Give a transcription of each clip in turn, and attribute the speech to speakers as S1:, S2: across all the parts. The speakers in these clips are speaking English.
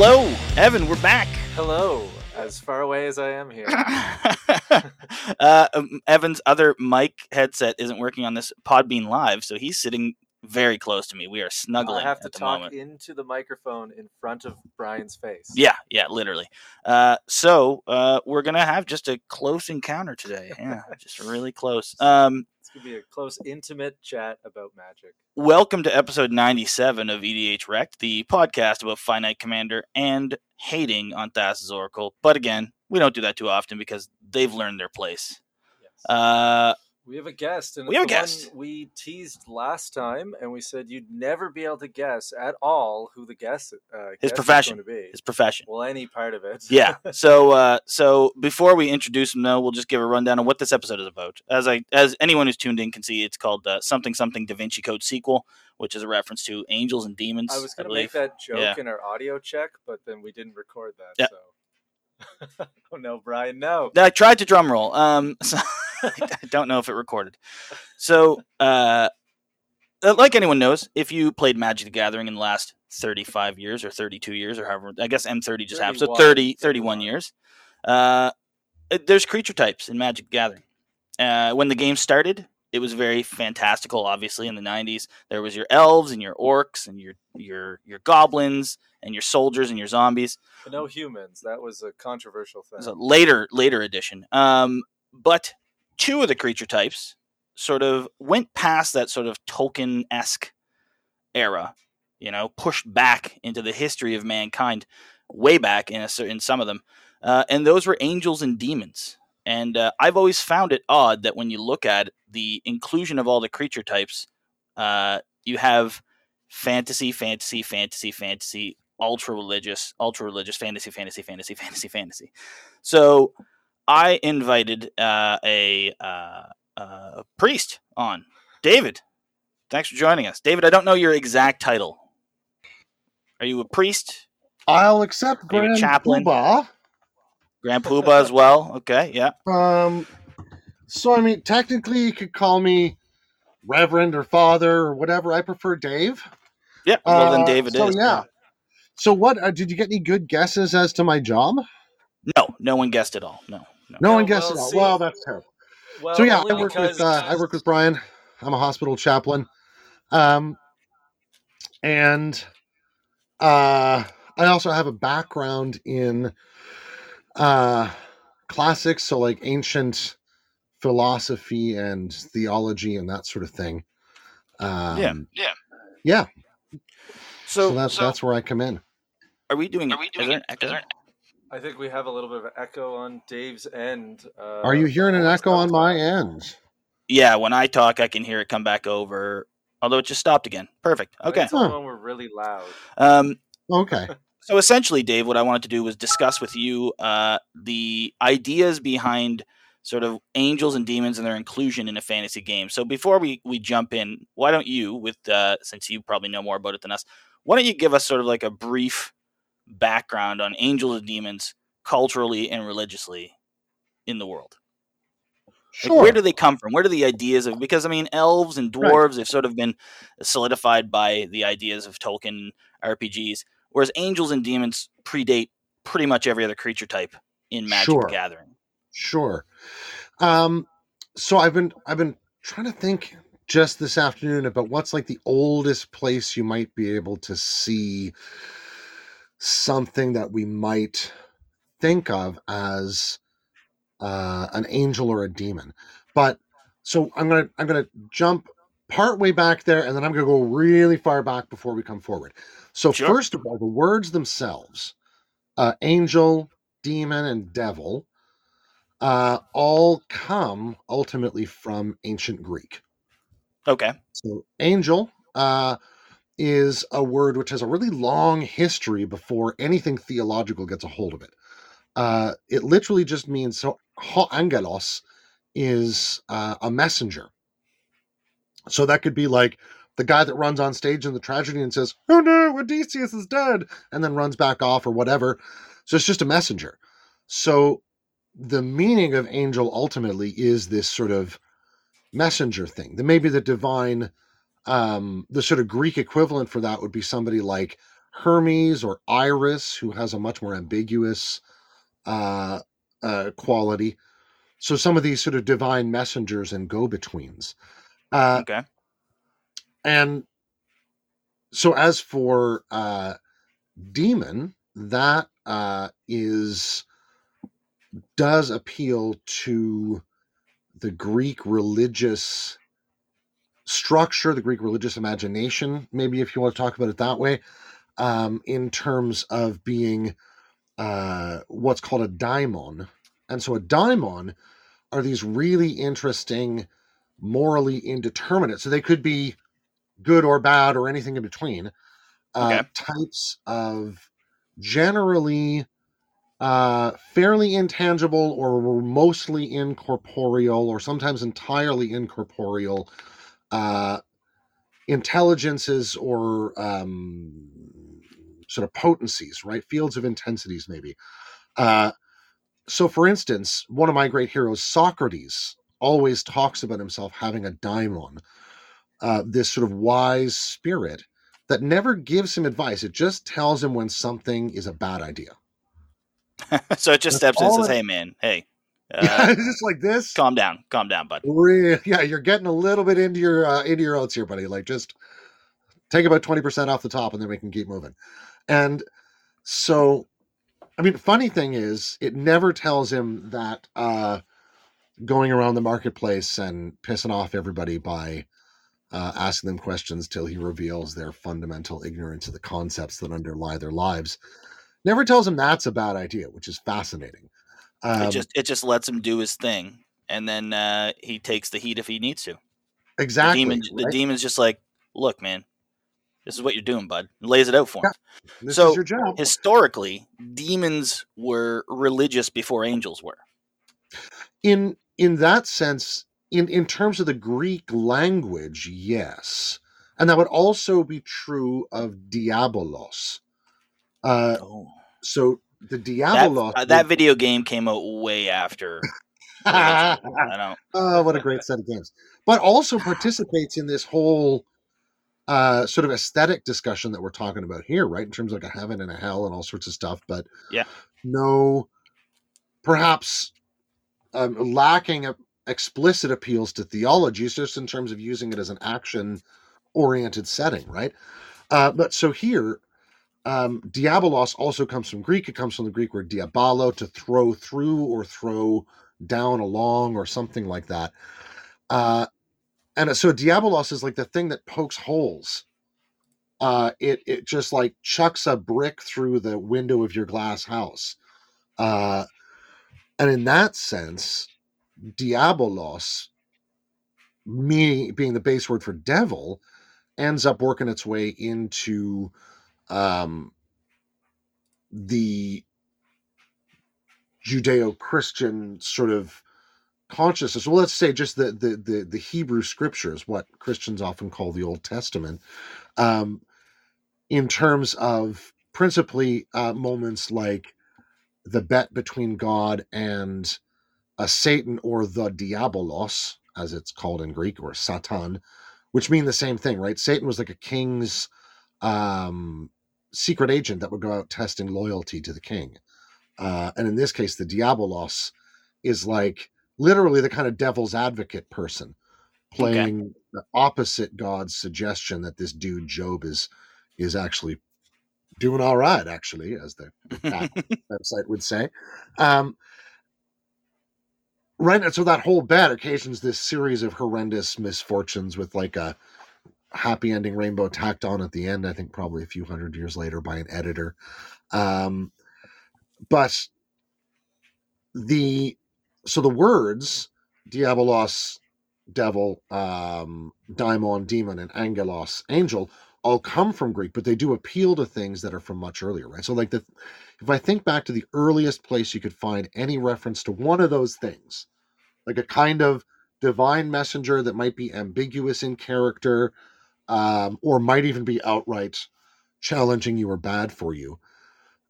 S1: Hello, Evan. We're back.
S2: Hello, as far away as I am here.
S1: uh, um, Evan's other mic headset isn't working on this Podbean Live, so he's sitting very close to me. We are snuggling
S2: I have to talk
S1: moment.
S2: into the microphone in front of Brian's face.
S1: Yeah, yeah, literally. Uh, so uh, we're gonna have just a close encounter today. Yeah, just really close. Um,
S2: It's to be a close, intimate chat about magic.
S1: welcome to episode 97 of EDH Rect, the podcast about Finite Commander and hating on Thassa's Oracle. But again, we don't do that too often because they've learned their place.
S2: Yes.
S1: Uh,
S2: we have a guest. And
S1: we have a guest.
S2: We teased last time, and we said you'd never be able to guess at all who the guest, uh,
S1: His
S2: guest
S1: profession.
S2: is going to be.
S1: his profession.
S2: well, any part of it.
S1: yeah. So uh, so before we introduce him, though, we'll just give a rundown on what this episode is about. As I as anyone who's tuned in can see, it's called uh, something something Da Vinci Code sequel, which is a reference to Angels and Demons.
S2: I was going to make that joke
S1: Yeah.
S2: in our audio check, but then we didn't record that.
S1: Yeah.
S2: So. oh no, Brian, no.
S1: I tried to drum roll. Um, so I don't know if it recorded. So, uh, uh, like anyone knows, if you played Magic the Gathering in the last 35 years or 32 years or however, I guess M30 just happened. So
S2: 31,
S1: 30, 31
S2: 31.
S1: years. Uh, there's creature types in Magic the Gathering. Uh, when the game started, it was very fantastical. Obviously, in the '90s, there was your elves and your orcs and your your your goblins and your soldiers and your zombies.
S2: But no humans. That was a controversial thing.
S1: It was a later later edition. Um, but two of the creature types sort of went past that sort of Tolkienesque era. You know, pushed back into the history of mankind, way back in a, in some of them, uh, and those were angels and demons. And uh, I've always found it odd that when you look at the inclusion of all the creature types, uh, you have fantasy, fantasy, fantasy, fantasy, ultra religious, ultra religious, fantasy, fantasy, fantasy, fantasy, fantasy. So I invited uh, a, uh, uh, priest on, David. Thanks for joining us, David. I don't know your exact title. Are you a priest,
S3: I'll accept Grand
S1: chaplain.
S3: Poobah.
S1: Grand Poobah as well? Okay, yeah.
S3: Um, so I mean, technically, you could call me Reverend or Father or whatever. I prefer Dave.
S1: Yeah, well then
S3: Uh,
S1: David
S3: so
S1: is.
S3: yeah. So what? Uh, did you get any good guesses as to my job?
S1: No, no one guessed at all. No, no.
S3: No
S2: No,
S3: one guessed
S2: well,
S3: at all.
S2: see-
S3: Well, that's terrible.
S2: Well,
S3: so yeah, I work with uh, I work with Brian. I'm a hospital chaplain, um, and uh, I also have a background in uh, classics, so like ancient philosophy and theology and that sort of thing. Um,
S1: Yeah, yeah.
S3: yeah.
S1: So,
S3: So, that's
S1: so
S3: that's where I come in.
S1: are we doing?
S4: Are we
S1: is
S4: doing
S1: there
S4: it?
S1: an
S4: Is
S1: echo?
S4: There-
S2: I think we have a little bit of an echo on Dave's end. Uh,
S3: Are you hearing an echo on my end?
S1: Yeah, when I talk, I can hear it come back over. Although it just stopped again. Perfect. Okay.
S2: It's only
S3: Huh.
S2: when we're really loud.
S1: Um,
S3: Okay.
S1: so essentially, Dave, what I wanted to do was discuss with you uh, the ideas behind sort of angels and demons and their inclusion in a fantasy game. So before we we jump in, why don't you, with uh, since you probably know more about it than us, why don't you give us sort of like a brief background on angels and demons culturally and religiously in the world? Like,
S3: Sure.
S1: where do they come from? Where do the ideas of because I mean elves and
S3: Right.
S1: dwarves have sort of been solidified by the ideas of Tolkien RPGs, whereas angels and demons predate pretty much every other creature type in Magic
S3: Sure.
S1: Gathering.
S3: Sure. Um, so I've been I've been trying to think just this afternoon about what's like the oldest place you might be able to see something that we might think of as uh, an angel or a demon. But so I'm gonna I'm gonna jump part way back there, and then I'm gonna go really far back before we come forward. So
S1: Sure.
S3: first of all, the words themselves, uh, angel, demon, and devil, uh, all come ultimately from ancient Greek.
S1: Okay.
S3: So angel uh, is a word which has a really long history before anything theological gets a hold of it. Uh, it literally just means so ho angelos is uh, a messenger. So that could be like the guy that runs on stage in the tragedy and says, "Oh no, Odysseus is dead," and then runs back off or whatever. So it's just a messenger. So the meaning of angel ultimately is this sort of messenger thing. Then maybe the divine, um, the sort of Greek equivalent for that would be somebody like Hermes or Iris, who has a much more ambiguous uh, uh, quality. So some of these sort of divine messengers and go betweens. Uh,
S1: Okay.
S3: and so as for uh, demon, that uh, is does appeal to the Greek religious structure, the Greek religious imagination, maybe if you want to talk about it that way, um, in terms of being uh, what's called a daimon. And so a daimon are these really interesting, morally indeterminate. So they could be good or bad or anything in between. Uh,
S1: Okay.
S3: Types of generally uh, fairly intangible or mostly incorporeal or sometimes entirely incorporeal uh, intelligences or um, sort of potencies, right? Fields of intensities, maybe. Uh, so, for instance, one of my great heroes, Socrates, always talks about himself having a daimon, uh, this sort of wise spirit that never gives him advice. It just tells him when something is a bad idea.
S1: so it just
S3: That's
S1: steps in and says,
S3: it-
S1: "Hey, man, hey,
S3: yeah,
S1: uh,
S3: it's just like this.
S1: calm down, calm down, bud."
S3: Re- yeah, you're getting a little bit into your uh, into your oats here, buddy. Like just take about twenty percent off the top, and then we can keep moving. And so, I mean, funny thing is, it never tells him that uh, going around the marketplace and pissing off everybody by uh, asking them questions till he reveals their fundamental ignorance of the concepts that underlie their lives. Never tells him that's a bad idea, which is fascinating. Um,
S1: it just it just lets him do his thing, and then uh, he takes the heat if he needs to.
S3: exactly.
S1: the demon, the demon's just like, "Look, man, this is what you're doing, bud." And lays it out for him.
S3: This
S1: so
S3: is your job.
S1: Historically, demons were religious before angels were.
S3: in in that sense in in terms of the greek language yes and that would also be true of diabolos uh
S1: Oh.
S3: so the
S1: That, uh, that video game came out way after. I don't.
S3: oh what a great set of games but also participates in this whole uh sort of aesthetic discussion that we're talking about here right in terms of like a heaven and a hell and all sorts of stuff but
S1: Yeah.
S3: no perhaps um, lacking a, explicit appeals to theologies, just in terms of using it as an action oriented setting right uh but so here um, diabolos also comes from Greek. It comes from the Greek word diabolo, to throw through or throw down along or something like that. Uh, and so diabolos is like the thing that pokes holes. Uh, it it just like chucks a brick through the window of your glass house. Uh, and in that sense, diabolos, meaning being the base word for devil, ends up working its way into um, the Judeo-Christian sort of consciousness. Well, let's say just the the the, the Hebrew scriptures, what Christians often call the Old Testament, um, in terms of principally uh, moments like the bet between God and a Satan or the Diabolos, as it's called in Greek, or Satan, which mean the same thing, right? Satan was like a king's um, secret agent that would go out testing loyalty to the king. Uh, and in this case, the Diabolos is like literally the kind of devil's advocate person playing the opposite God's suggestion that this dude Job is is actually doing all right, actually, as the website would say. Um, right, and so that whole bet occasions this series of horrendous misfortunes with like a happy ending rainbow tacked on at the end. I think probably a few hundred years later by an editor. Um, but the so the words diabolos devil um daimon demon and angelos angel all come from greek but they do appeal to things that are from much earlier right so like the if i think back to the earliest place you could find any reference to one of those things like a kind of divine messenger that might be ambiguous in character um or might even be outright challenging you or bad for you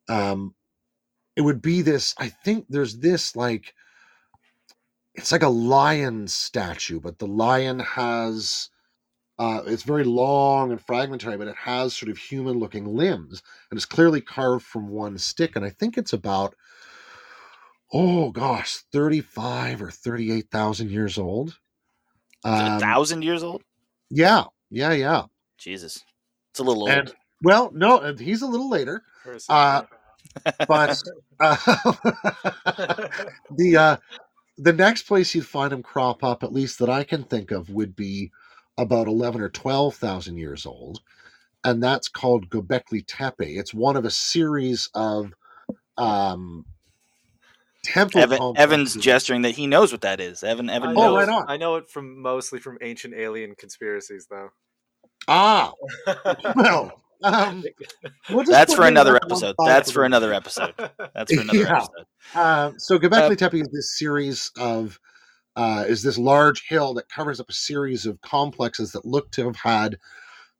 S3: um it would be this i think there's this like it's like a lion statue but the lion has Uh, it's very long and fragmentary, but it has sort of human looking limbs and it's clearly carved from one stick. And I think it's about, oh gosh, 35 or 38,000 years old.
S1: It a
S3: Um,
S1: thousand years old?
S3: yeah, yeah, yeah.
S1: Jesus, it's a little old.
S3: And well, no, he's a little later, Uh, but uh, the uh, the next place you'd find him crop up, at least that I can think of, would be about eleven or twelve thousand years old, and that's called Göbekli Tepe. It's one of a series of um, temple.
S1: Evan, Evan's gesturing that he knows what that is. Evan,
S2: I
S1: Evan
S3: Oh,
S2: know,
S3: right on.
S2: I know it from mostly from ancient alien conspiracies, though.
S3: Ah, well, um, we'll
S1: That's for another episode. That's
S3: for
S1: for another episode. That's for another
S3: Yeah.
S1: episode.
S3: Uh, so Göbekli Tepe is this series of uh, is this large hill that covers up a series of complexes that look to have had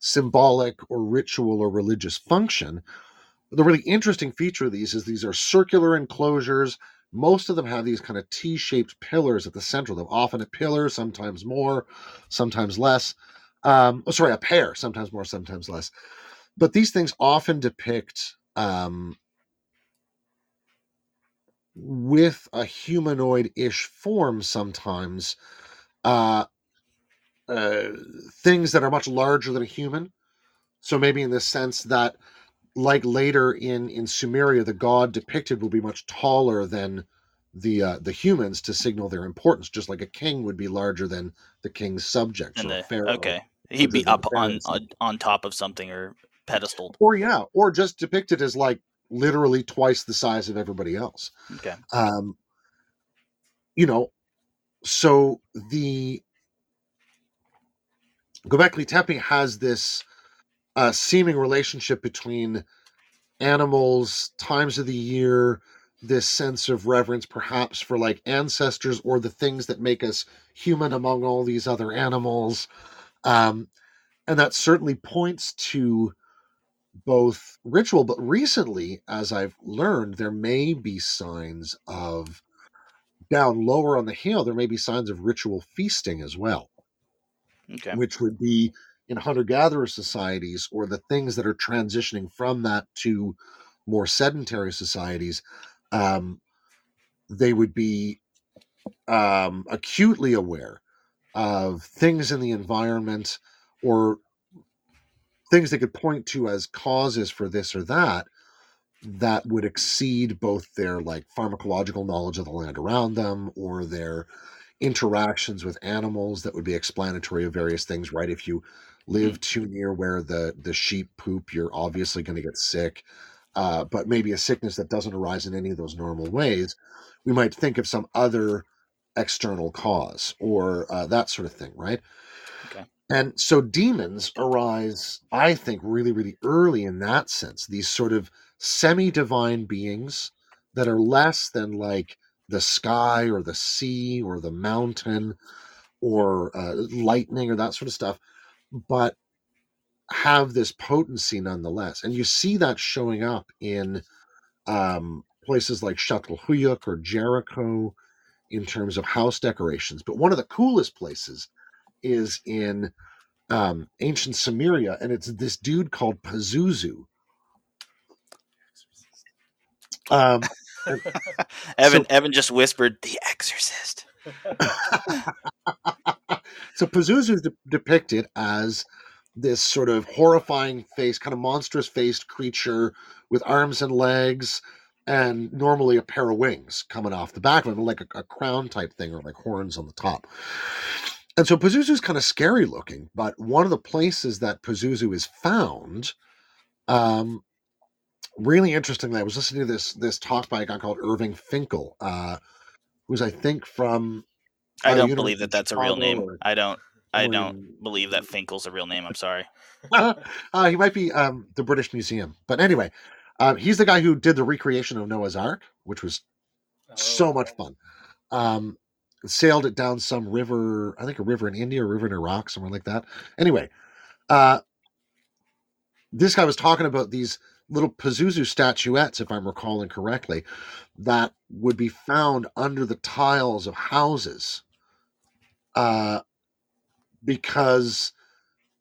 S3: symbolic or ritual or religious function. The really interesting feature of these is these are circular enclosures. Most of them have these kind of T-shaped pillars at the center them. Often a pillar, sometimes more, sometimes less. Um, oh, sorry, a pair, sometimes more, sometimes less. But these things often depict um, with a humanoid-ish form sometimes uh, uh, things that are much larger than a human so maybe in the sense that like later in in sumeria the god depicted will be much taller than the uh, the humans to signal their importance just like a king would be larger than the king's subjects
S1: And
S3: or a
S1: the,
S3: pharaoh
S1: okay, he'd be up on, on on top of something or pedestaled.
S3: or yeah or just depicted as like literally twice the size of everybody else.
S1: Okay,
S3: um you know so the Göbekli Tepe has this uh, seeming relationship between animals, times of the year, this sense of reverence, perhaps for like ancestors or the things that make us human among all these other animals. Um, and that certainly points to both ritual, but recently, as I've learned, there may be signs of down lower on the hill, there may be signs of ritual feasting as well
S1: okay,
S3: which would be in hunter gatherer societies or the things that are transitioning from that to more sedentary societies, um, they would be um, acutely aware of things in the environment or things they could point to as causes for this or that that would exceed both their like pharmacological knowledge of the land around them or their interactions with animals that would be explanatory of various things right? If you live too near where the the sheep poop you're obviously going to get sick uh, but maybe a sickness that doesn't arise in any of those normal ways we might think of some other external cause or uh, that sort of thing right
S1: Okay.
S3: and so demons arise i think really really early in that sense these sort of semi-divine beings that are less than like the sky or the sea or the mountain or uh, lightning or that sort of stuff, but have this potency nonetheless. And you see that showing up in um, places like Çatalhöyük or Jericho in terms of house decorations. But one of the coolest places is in um, ancient Sumeria, and it's this dude called Pazuzu. Um,
S1: Evan,
S3: So-
S1: Evan just whispered, "The Exorcist."
S3: so Pazuzu is de- depicted as this sort of horrifying face, kind of monstrous faced creature with arms and legs, and normally a pair of wings coming off the back of him, like a, a crown type thing or like horns on the top. And so Pazuzu is kind of scary looking, but one of the places that Pazuzu is found, um, really interestingly, I was listening to this this talk by a guy called Irving Finkel, uh, who's I think from
S1: I
S3: uh,
S1: don't believe that that's a real name.
S3: or-
S1: I don't. I don't believe that Finkel's a real name. I'm sorry.
S3: uh, he might be um, the British Museum. But anyway, uh, he's the guy who did the recreation of Noah's Ark, which was so much fun. Um, sailed it down some river, I think a river in India or a river in Iraq, somewhere like that. Anyway, uh, this guy was talking about these little Pazuzu statuettes, if I'm recalling correctly, that would be found under the tiles of houses. Uh, because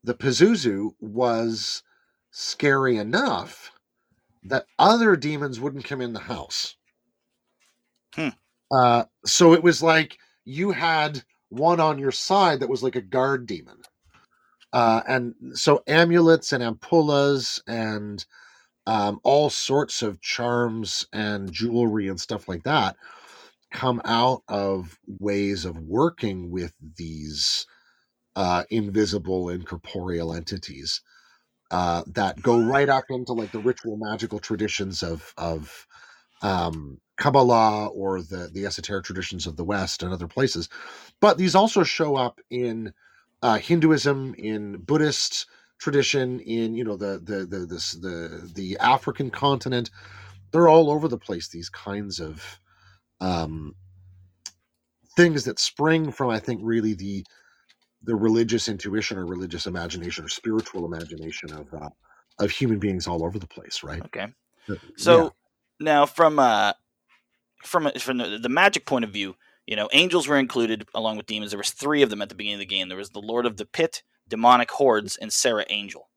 S3: the Pazuzu was scary enough that other demons wouldn't come in the house.
S1: Hmm.
S3: Uh, so it was like you had one on your side that was like a guard demon. Uh, and so amulets and ampullas and um, all sorts of charms and jewelry and stuff like that come out of ways of working with these uh, invisible and corporeal entities uh, that go right up into like the ritual magical traditions of of um, Kabbalah or the the esoteric traditions of the West and other places. But these also show up in uh, Hinduism, in Buddhist tradition, in you know the the the this, the the African continent. They're all over the place. These kinds of um, things that spring from, I think, really the the religious intuition or religious imagination or spiritual imagination of uh, of human beings all over the place, right?
S1: Okay.
S3: Uh,
S1: So
S3: yeah.
S1: now, from uh, from from the, the magic point of view, you know, angels were included along with demons. There was three of them at the beginning of the game. There was the Lord of the Pit, demonic hordes, and Serra Angel.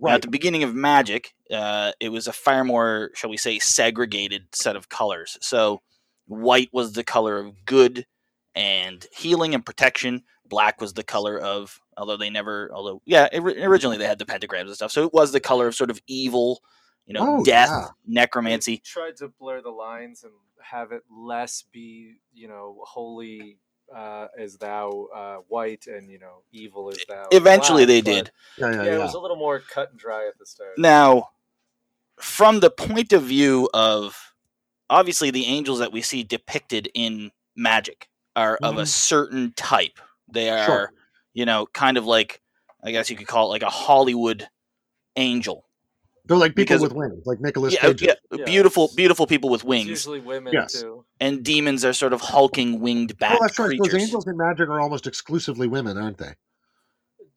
S1: Now,
S3: right,
S1: at the beginning of Magic, uh, it was a far more, shall we say, segregated set of colors. So, white was the color of good and healing and protection. Black was the color of, although they never, although yeah, ori- originally they had the pentagrams and stuff. So it was the color of sort of evil, you know,
S3: Oh,
S1: death,
S3: yeah.
S1: necromancy.
S2: They tried to blur the lines and have it less be, you know, holy uh, as thou uh, white and you know evil as thou.
S1: Eventually,
S2: black,
S1: they did.
S3: yeah, yeah,
S2: Yeah,
S3: yeah.
S2: it was a little more cut and dry at the start.
S1: Now, from the point of view of obviously the angels that we see depicted in magic are of a
S3: Mhm.
S1: certain type. They are,
S3: Sure.
S1: you know, kind of like I guess you could call it like a Hollywood angel.
S3: They're like people
S1: because-
S3: with wings, like Nicholas
S1: Yeah,
S3: Cage.
S1: yeah,
S2: Yeah,
S1: beautiful, beautiful people with
S2: It's
S1: wings,
S2: usually women
S3: Yes.
S2: too.
S1: and demons are sort of hulking winged bat
S3: Well, that's right.
S1: creatures.
S3: Those angels in magic are almost exclusively women, aren't they?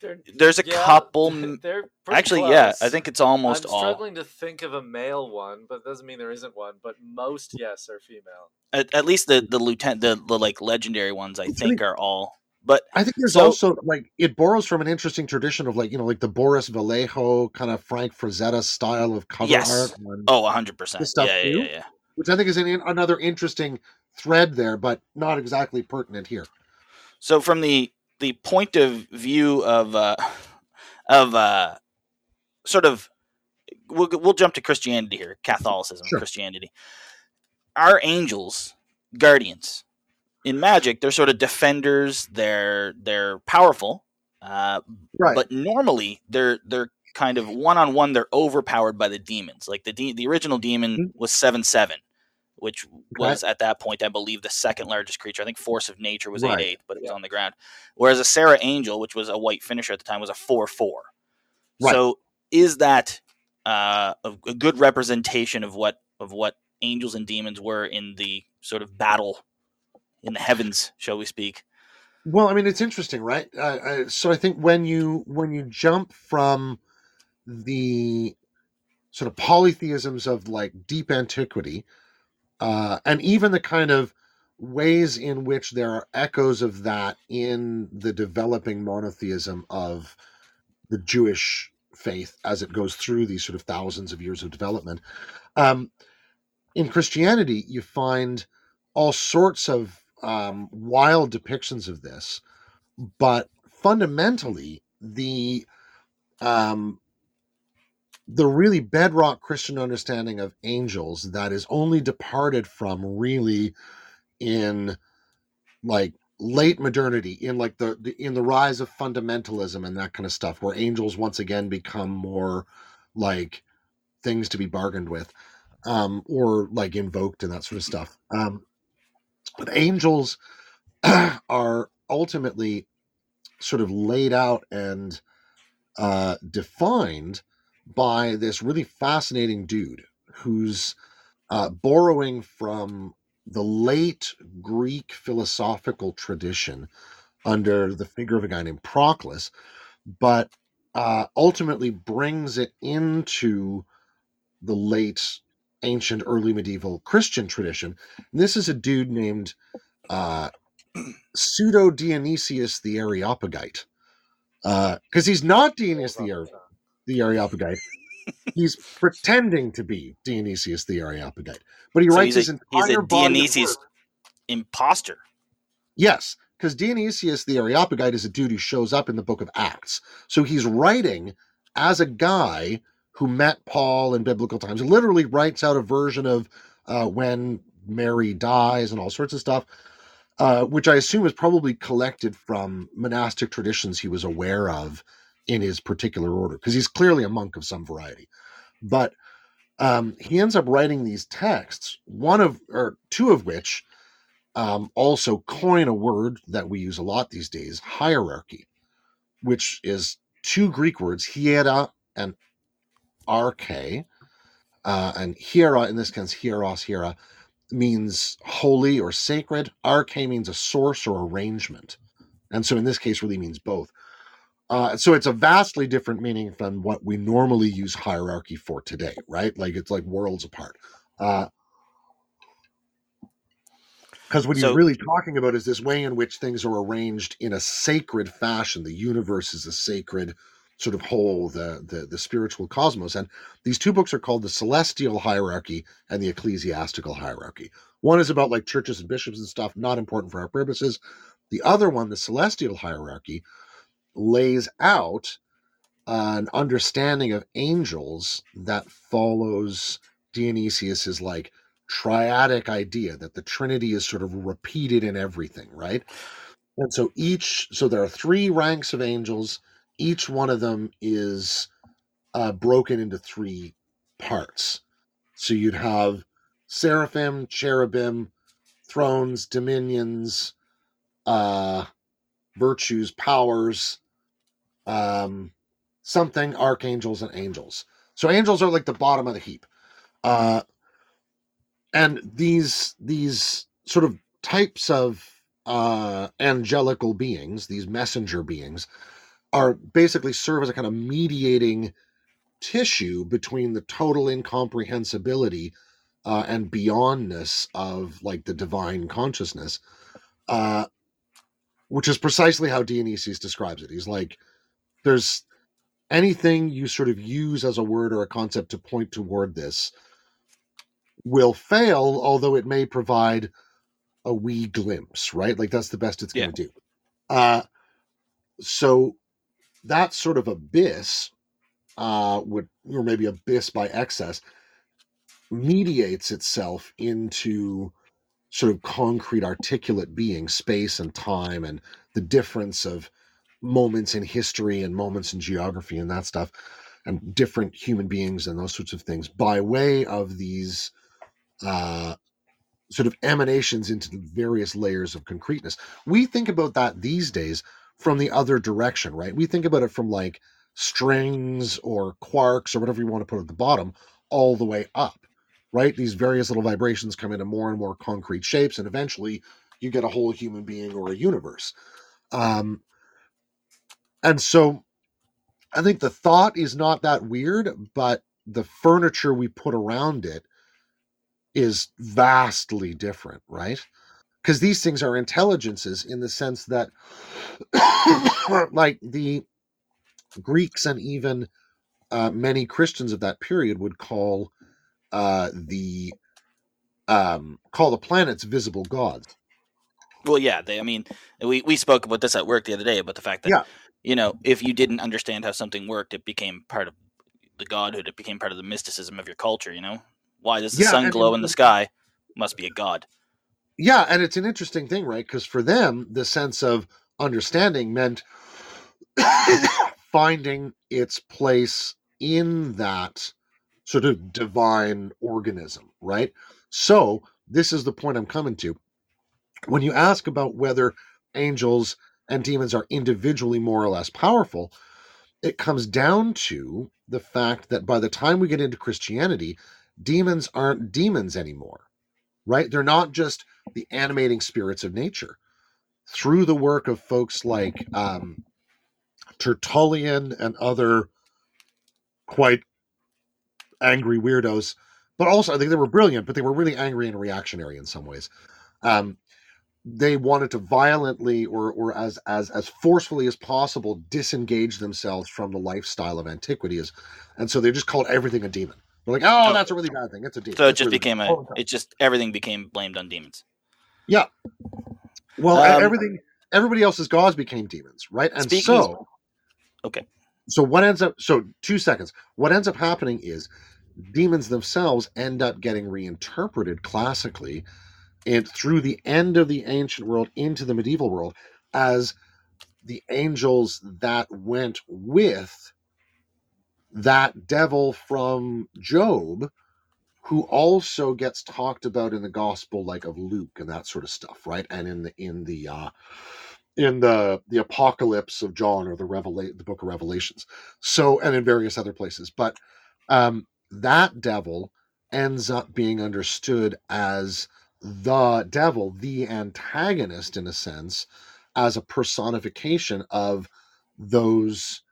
S2: They're,
S1: There's a
S2: yeah,
S1: couple
S2: They're pretty
S1: Actually, yeah. I think it's almost all.
S2: I'm
S1: all.
S2: struggling to think of a male one, but it doesn't mean there isn't one. But most, yes, are female.
S1: At, at least the the lieutenant, the, the like legendary ones, I
S3: It's
S1: think, are all. But
S3: I think there's
S1: So-
S3: also like it borrows from an interesting tradition of like you know like the Boris Vallejo kind of Frank Frazetta style of cover
S1: Yes.
S3: art, on-
S1: oh, hundred percent.
S3: Stuff
S1: Yeah, yeah,
S3: too?
S1: yeah, yeah.
S3: which I think is an, another interesting thread there, but not exactly pertinent here.
S1: So from the the point of view of uh, of uh, sort of we'll we'll jump to Christianity here, Catholicism,
S3: Sure.
S1: Christianity. Our angels, guardians in magic, they're sort of defenders. They're they're powerful, uh,
S3: Right.
S1: but normally they're they're kind of one on one. They're overpowered by the demons. Like the de- the original demon
S3: Mhm.
S1: was seven seven, which
S3: Okay.
S1: was at that point, I believe, the second largest creature. I think Force of Nature was eight
S3: Right.
S1: eight, but it was
S2: Yeah.
S1: on the ground. Whereas a Serra Angel, which was a white finisher at the time, was a four four.
S3: Right.
S1: So is that uh, a, a good representation of what of what angels and demons were in the sort of battle in the heavens, shall we speak?
S3: Well, I mean, it's interesting, right? Uh, uh, so I think when you when you jump from the sort of polytheisms of like deep antiquity, uh, and even the kind of ways in which there are echoes of that in the developing monotheism of the Jewish faith as it goes through these sort of thousands of years of development. Um, in Christianity, you find all sorts of um, wild depictions of this, but fundamentally, the um, the really bedrock Christian understanding of angels that is only departed from really in like late modernity in like the, the in the rise of fundamentalism and that kind of stuff where angels once again become more like things to be bargained with um or like invoked and that sort of stuff. Um but angels are ultimately sort of laid out and uh defined by this really fascinating dude who's uh borrowing from the late Greek philosophical tradition under the figure of a guy named Proclus, but uh, ultimately brings it into the late ancient early medieval Christian tradition. And this is a dude named uh, Pseudo Dionysius the Areopagite. because he's not Dionysius the,
S2: Rolls
S3: Are-
S2: off
S3: the Areopagite. he's pretending to be Dionysius the Areopagite, but he
S1: So
S3: writes
S1: he's
S3: his
S1: a- he's a
S3: entire
S1: Dionysius- Imposter.
S3: Yes, because Dionysius the Areopagite is a dude who shows up in the book of Acts. So he's writing as a guy who met Paul in biblical times. He literally writes out a version of uh, when Mary dies and all sorts of stuff, uh, which I assume is probably collected from monastic traditions he was aware of in his particular order, because he's clearly a monk of some variety. But um, he ends up writing these texts, one of or two of which um, also coin a word that we use a lot these days hierarchy which is two greek words hiera and arche. Uh, and hiera in this case hieros hiera means holy or sacred. Arche means a source or arrangement. And so in this case really means both uh, so it's a vastly different meaning than what we normally use hierarchy for today right like it's like worlds apart uh, because what he's
S1: So-
S3: really talking about is this way in which things are arranged in a sacred fashion. The universe is a sacred sort of whole, the, the the spiritual cosmos. And these two books are called the Celestial Hierarchy and the Ecclesiastical Hierarchy. One is about like churches and bishops and stuff, not important for our purposes. The other one, the Celestial Hierarchy, lays out an understanding of angels that follows Dionysius's like triadic idea that the Trinity is sort of repeated in everything, right? And so each, so there are three ranks of angels. Each one of them is uh, broken into three parts. So you'd have seraphim, cherubim, thrones, dominions, uh, virtues, powers, um, something, archangels, and angels. So angels are like the bottom of the heap. Uh, and these these sort of types of uh angelical beings these messenger beings are basically serve as a kind of mediating tissue between the total incomprehensibility uh, and beyondness of like the divine consciousness uh which is precisely how dionysius describes it he's like there's anything you sort of use as a word or a concept to point toward this will fail, although it may provide a wee glimpse, right? Like that's the best it's going to do. Uh, so that sort of abyss, uh, would or maybe abyss by excess, mediates itself into sort of concrete, articulate being, space and time, and the difference of moments in history and moments in geography and that stuff, and different human beings and those sorts of things by way of these uh, sort of emanations into the various layers of concreteness. We think about that these days from the other direction, right? We think about it from like strings or quarks or whatever you want to put at the bottom all the way up, right? These various little vibrations come into more and more concrete shapes, and eventually you get a whole human being or a universe. Um, and so I think the thought is not that weird, but the furniture we put around it is vastly different, right? Because these things are intelligences in the sense that, like the Greeks and even uh, many Christians of that period would call uh, the um, call the planets visible gods.
S1: Well, yeah, they. I mean, we we spoke about this at work the other day about the fact that
S3: Yeah.
S1: You know if you didn't understand how something worked, it became part of the godhood. It became part of the mysticism of your culture. You know, why does the
S3: Yeah,
S1: sun glow in the sky? Must be a god.
S3: Yeah, and it's an interesting thing, right? Because for them, the sense of understanding meant finding its place in that sort of divine organism, right? So, this is the point I'm coming to. When you ask about whether angels and demons are individually more or less powerful, it comes down to the fact that by the time we get into Christianity, demons aren't demons anymore, right? They're not just the animating spirits of nature. Through the work of folks like um, Tertullian and other quite angry weirdos, but also I think they were brilliant, but they were really angry and reactionary in some ways. Um, they wanted to violently or or as as as forcefully as possible disengage themselves from the lifestyle of antiquity is and so they just called everything a demon they're like oh,
S1: Oh.
S3: that's a really bad thing it's a demon
S1: So it
S3: It's
S1: just
S3: really
S1: became
S3: bad."
S1: a.
S3: Time.
S1: It just everything became blamed on demons. Yeah.
S3: Well
S1: um,
S3: everything everybody else's gods became demons right and so
S1: Okay.
S3: so what ends up so two seconds what ends up happening is demons themselves end up getting reinterpreted classically and through the end of the ancient world into the medieval world as the angels that went with that devil from job who also gets talked about in the gospel like of luke and that sort of stuff right? And in the in the uh in the the apocalypse of john or the revelate the book of revelations. So and in various other places. But um that devil ends up being understood as the devil the antagonist in a sense as a personification of those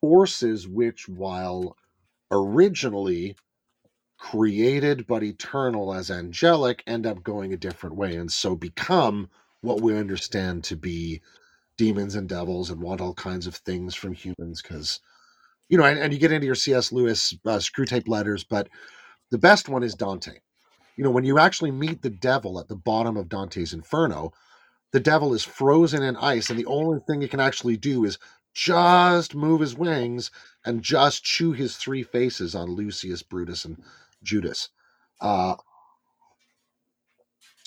S3: forces which while originally created but eternal as angelic end up going a different way and so become what we understand to be demons and devils and want all kinds of things from humans because you know and, and you get into your cs lewis uh, Screwtape letters but the best one is dante you know when you actually meet the devil at the bottom of dante's inferno the devil is frozen in ice and the only thing he can actually do is just move his wings and just chew his three faces on lucius brutus and judas. Uh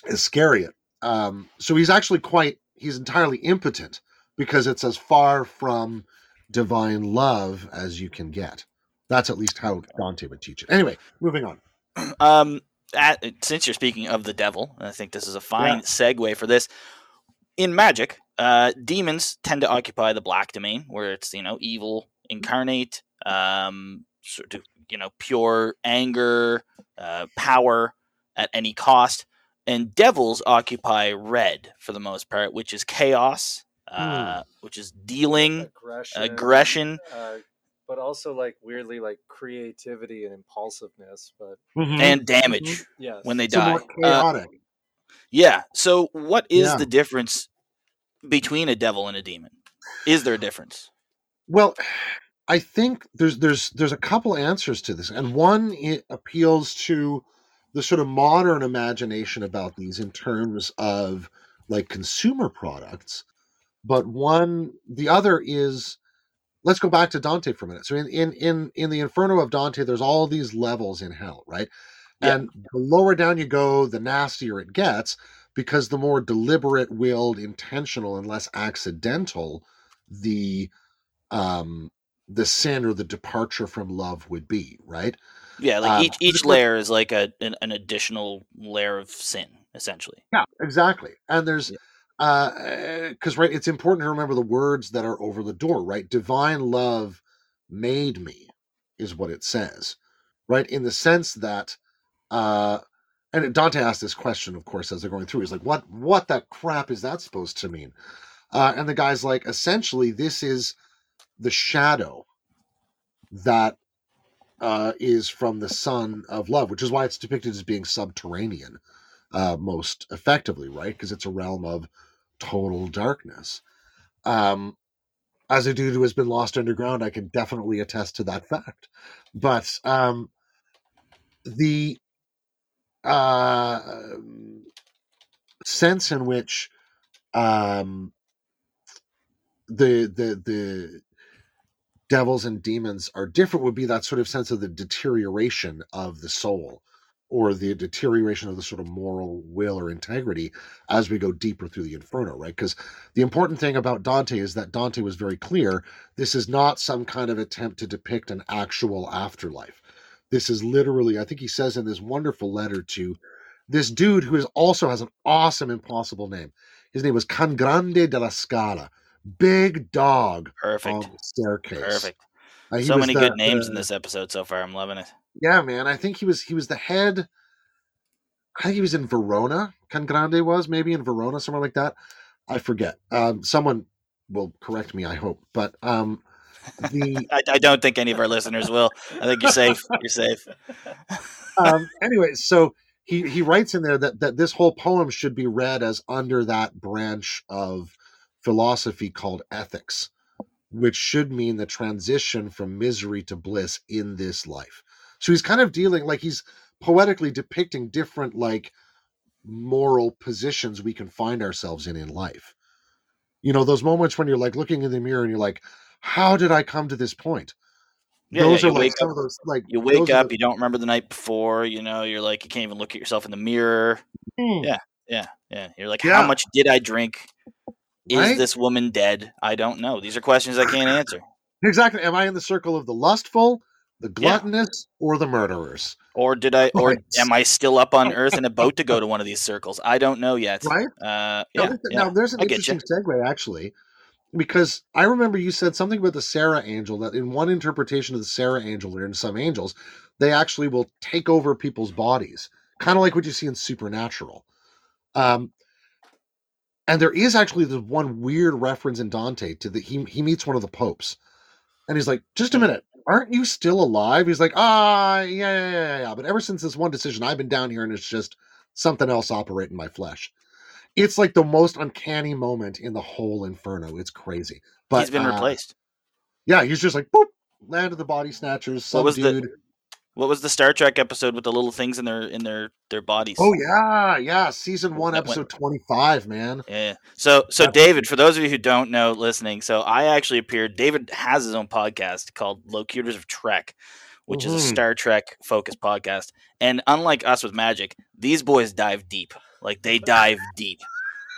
S3: iscariot. Um so he's actually quite he's entirely impotent because it's as far from divine love as you can get. That's at least how dante would teach it. Anyway moving on.
S1: Um, at, since you're speaking of the devil, I think this is a fine
S3: Yeah.
S1: segue for this. In magic, uh, demons tend to occupy the black domain, where it's you know evil incarnate, um, sort of you know pure anger, uh, power at any cost, and devils occupy red for the most part, which is chaos, uh, which is dealing,
S2: aggression,
S1: aggression,
S2: uh, but also like weirdly like creativity and impulsiveness. But
S1: and damage
S2: yes,
S1: when they
S3: So
S1: die.
S3: more
S1: Uh,
S3: chaotic.
S1: Yeah. So, what is
S3: Yeah.
S1: the difference between a devil and a demon? Is there a difference?
S3: Well, I think there's there's there's a couple answers to this, and one it appeals to the sort of modern imagination about these in terms of like consumer products, but one the other is let's go back to Dante for a minute. So in in in in the Inferno of Dante, there's all these levels in hell, right?
S1: Yeah.
S3: And the lower down you go, the nastier it gets, because the more deliberate, willed, intentional, and less accidental the um the sin or the departure from love would be, right?
S1: Yeah, like
S3: Um,
S1: each each layer is like a an, an additional layer of sin, essentially.
S3: Yeah, exactly. And there's
S1: Yeah.
S3: Uh because right, it's important to remember the words that are over the door, right? Divine love made me is what it says. Right? In the sense that uh and Dante asked this question, of course, as they're going through. He's like, "What? What the crap is that supposed to mean?" Uh, and the guy's like, "Essentially, this is the shadow that uh, is from the sun of love, which is why it's depicted as being subterranean, uh, most effectively, right? Because it's a realm of total darkness. Um, as a dude who has been lost underground, I can definitely attest to that fact. But um, the uh, sense in which um, the the the devils and demons are different would be that sort of sense of the deterioration of the soul or the deterioration of the sort of moral will or integrity as we go deeper through the inferno right because the important thing about dante is that dante was very clear this is not some kind of attempt to depict an actual afterlife this is literally i think he says in this wonderful letter to this dude who is also has an awesome impossible name his name was can grande della scala big dog on
S1: Perfect.
S3: the staircase
S1: Perfect.
S3: Uh,
S1: So many
S3: the-
S1: good names
S3: the-
S1: in this episode so far. I'm loving it.
S3: Yeah, man. I think he was he was the head. I think he was in Verona. Can Grande was maybe in Verona, somewhere like that. I forget. Um, someone will correct me. I hope. But um, the
S1: I, I don't think any of our listeners will. I think you're safe. You're safe.
S3: um, anyway, so he he writes in there that that this whole poem should be read as under that branch of philosophy called ethics, which should mean the transition from misery to bliss in this life. So he's kind of dealing like he's poetically depicting different like moral positions we can find ourselves in in life. You know, those moments when you're like looking in the mirror and you're like, how did I come to this point?
S1: Yeah,
S3: those
S1: yeah,
S3: are
S1: you
S3: like
S1: wake
S3: some
S1: up-
S3: of those like
S1: You wake up,
S3: the-
S1: you don't remember the night before. You know, you're like you can't even look at yourself in the mirror.
S3: Hmm.
S1: Yeah, yeah, yeah. You're like,
S3: Yeah.
S1: how much did I drink? Is
S3: Right?
S1: this woman dead? I don't know. These are questions I can't answer.
S3: Exactly. Am I in the circle of the lustful, the
S1: Yeah.
S3: gluttonous, or the murderers?
S1: Or did I? Or
S3: Right.
S1: am I still up on Earth in a boat to go to one of these circles? I don't know yet.
S3: Right?
S1: Uh,
S3: Now,
S1: yeah,
S3: listen-
S1: yeah.
S3: now there's an
S1: I
S3: interesting segue actually, because I remember you said something about the Serra angel that in one interpretation of the Serra angel or in some angels, they actually will take over people's bodies, kind of like what you see in Supernatural. Um, and there is actually this one weird reference in Dante to the he he meets one of the popes, and he's like, "Just a minute, aren't you still alive?" He's like, "Ah, yeah, yeah, yeah, yeah." But ever since this one decision, I've been down here, and it's just something else operating my flesh. It's like the most uncanny moment in the whole Inferno. It's crazy. But
S1: He's been
S3: uh,
S1: replaced.
S3: Yeah, he's just like boop, land of the body snatchers. Some
S1: was the-
S3: dude.
S1: What was the Star Trek episode with the little things in their in their their bodies?
S3: Oh yeah, yeah. Season one,
S1: That
S3: episode twenty-five. Man.
S1: Yeah. So so David, for those of you who don't know listening, so I actually appeared David has his own podcast called Locutors of Trek, which is a
S3: Mhm.
S1: Star Trek focused podcast. And unlike us with magic, these boys dive deep. Like they dive deep.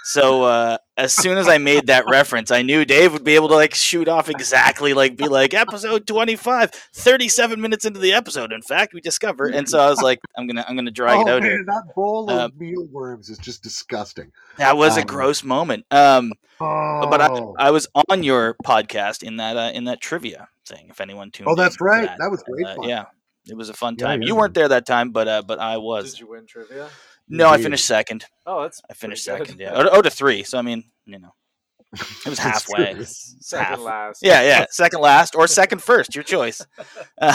S1: So uh, as soon as I made that reference, I knew Dave would be able to like shoot off exactly like be like episode 25, 37 minutes into the episode. In fact, we discover. And so I was like, I'm gonna I'm gonna drag it
S3: oh
S1: out here.
S3: man, that bowl of
S1: Um,
S3: mealworms is just disgusting.
S1: That was a
S3: um,
S1: gross moment. Um
S3: Oh,
S1: but I, I was on your podcast in that uh, in that trivia thing. If anyone tuned,
S3: Oh, that's
S1: in
S3: right. That was great
S1: Uh,
S3: fun.
S1: yeah, it was a fun
S3: Yeah,
S1: time.
S3: yeah.
S1: You weren't there that time, but uh, but I was.
S2: Did you win trivia?
S1: No, I finished second.
S2: Oh, that's
S1: I finished
S2: pretty good.
S1: second. Yeah, oh, oh to three. So I mean, you know, it was halfway.
S2: Second
S1: half.
S2: last.
S1: Yeah, yeah, second last or second first, your choice. Uh,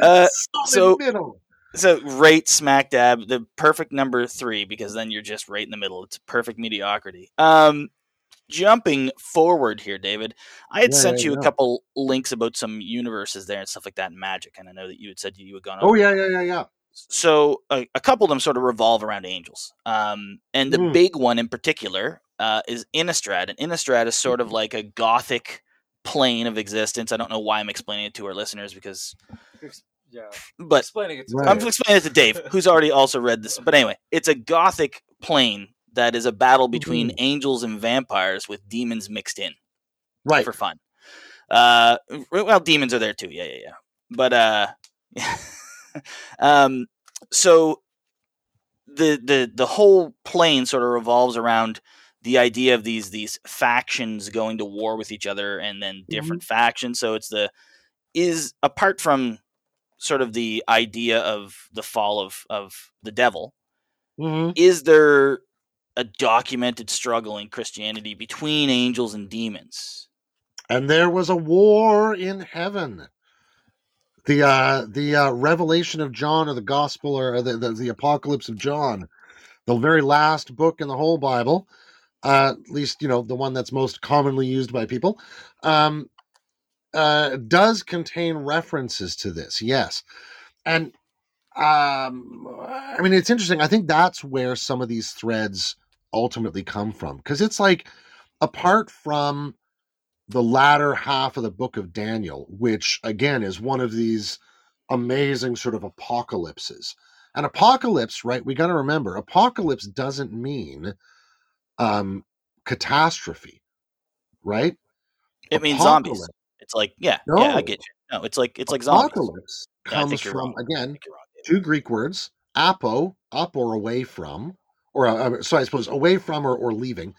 S1: uh, so-
S3: middle.
S1: so rate smack dab the perfect number three because then you're just right in the middle. It's perfect mediocrity. Um, jumping forward here, David, I had
S3: Yeah,
S1: sent
S3: yeah,
S1: you
S3: yeah.
S1: a couple links about some universes there and stuff like that in Magic, and I know that you had said you had gone.
S3: Oh yeah, yeah, yeah, yeah.
S1: So a, a couple of them sort of revolve around angels. Um, and the
S3: Mm.
S1: big one in particular uh, is Innistrad, and Innistrad is sort of like a gothic plane of existence. I don't know why I'm explaining it to our listeners because,
S2: Yeah.
S1: but
S2: Explaining it to
S3: Right.
S1: I'm explaining it to Dave, who's already also read this. But anyway, it's a gothic plane that is a battle between
S3: Mhm.
S1: angels and vampires with demons mixed in
S3: Right.
S1: for fun. Uh, well, demons are there too. Yeah, yeah, yeah. But uh, um, so the the the whole plane sort of revolves around the idea of these these factions going to war with each other and then different factions. So it's the is apart from sort of the idea of the fall of of the devil
S3: Mhm.
S1: is there a documented struggle in Christianity between angels and demons?
S3: And there was a war in heaven. The uh the uh revelation of John or the gospel or the, the, the apocalypse of John, the very last book in the whole Bible, uh at least you know the one that's most commonly used by people, um uh does contain references to this, yes. And um I mean it's interesting. I think that's where some of these threads ultimately come from. Because it's like apart from the latter half of the book of Daniel, which again is one of these amazing sort of apocalypses. An apocalypse, right? We got to remember, apocalypse doesn't mean um catastrophe, right?
S1: It means zombies. It's like yeah, yeah, I
S3: No.
S1: get you. No, it's like it's like zombies.
S3: Apocalypse
S1: Yeah,
S3: comes
S1: you're
S3: from
S1: wrong.
S3: Again
S1: wrong,
S3: two Greek words, apo, up or away from, or uh, so I suppose away from or, or leaving,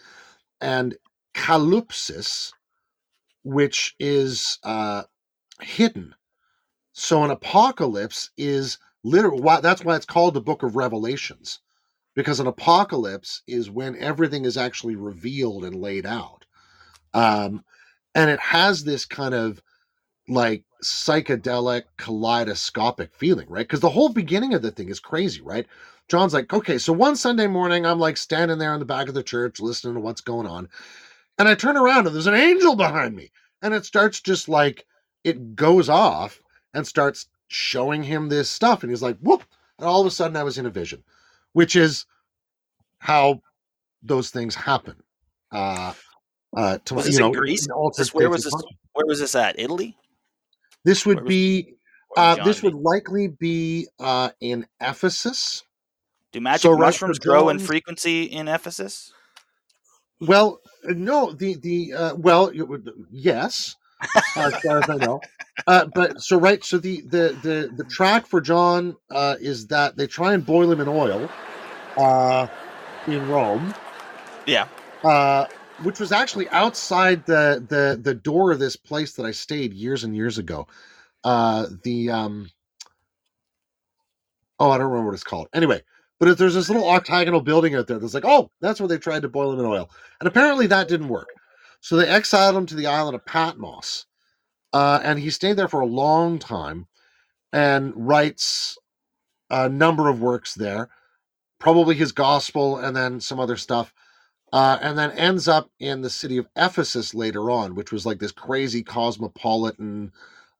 S3: and kalupsis, which is uh, hidden. So an apocalypse is literal. Why, that's why it's called the Book of Revelations, because an apocalypse is when everything is actually revealed and laid out, um, and it has this kind of like psychedelic kaleidoscopic feeling, right? Because the whole beginning of the thing is crazy, right? John's like, okay, so one Sunday morning, I'm like standing there in the back of the church listening to what's going on. And I turn around and there's an angel behind me. And it starts just like, it goes off and starts showing him this stuff. And he's like, whoop. And all of a sudden, I was in a vision, which is how those things happen. Uh, uh, to,
S1: Was
S3: you know,
S1: in Greece? This- where was this? Where was this at? Italy?
S3: This would
S1: was-
S3: be, uh, this would likely be uh, in Ephesus.
S1: Do magic
S3: so,
S1: mushrooms grow in frequency in Ephesus?
S3: Well, no, the the uh, well, would, yes, as far as I know. Uh, but so right, so the the the the track for John uh, is that they try and boil him in oil uh, in Rome,
S1: Yeah.
S3: uh, which was actually outside the the the door of this place that I stayed years and years ago. Uh, the um, oh, I don't remember what it's called. Anyway, but if there's this little octagonal building out there that's like, oh, that's where they tried to boil him in oil, and apparently that didn't work. So they exiled him to the island of Patmos, uh, and he stayed there for a long time, and writes a number of works there, probably his gospel, and then some other stuff. Uh, and then ends up in the city of Ephesus later on, which was like this crazy cosmopolitan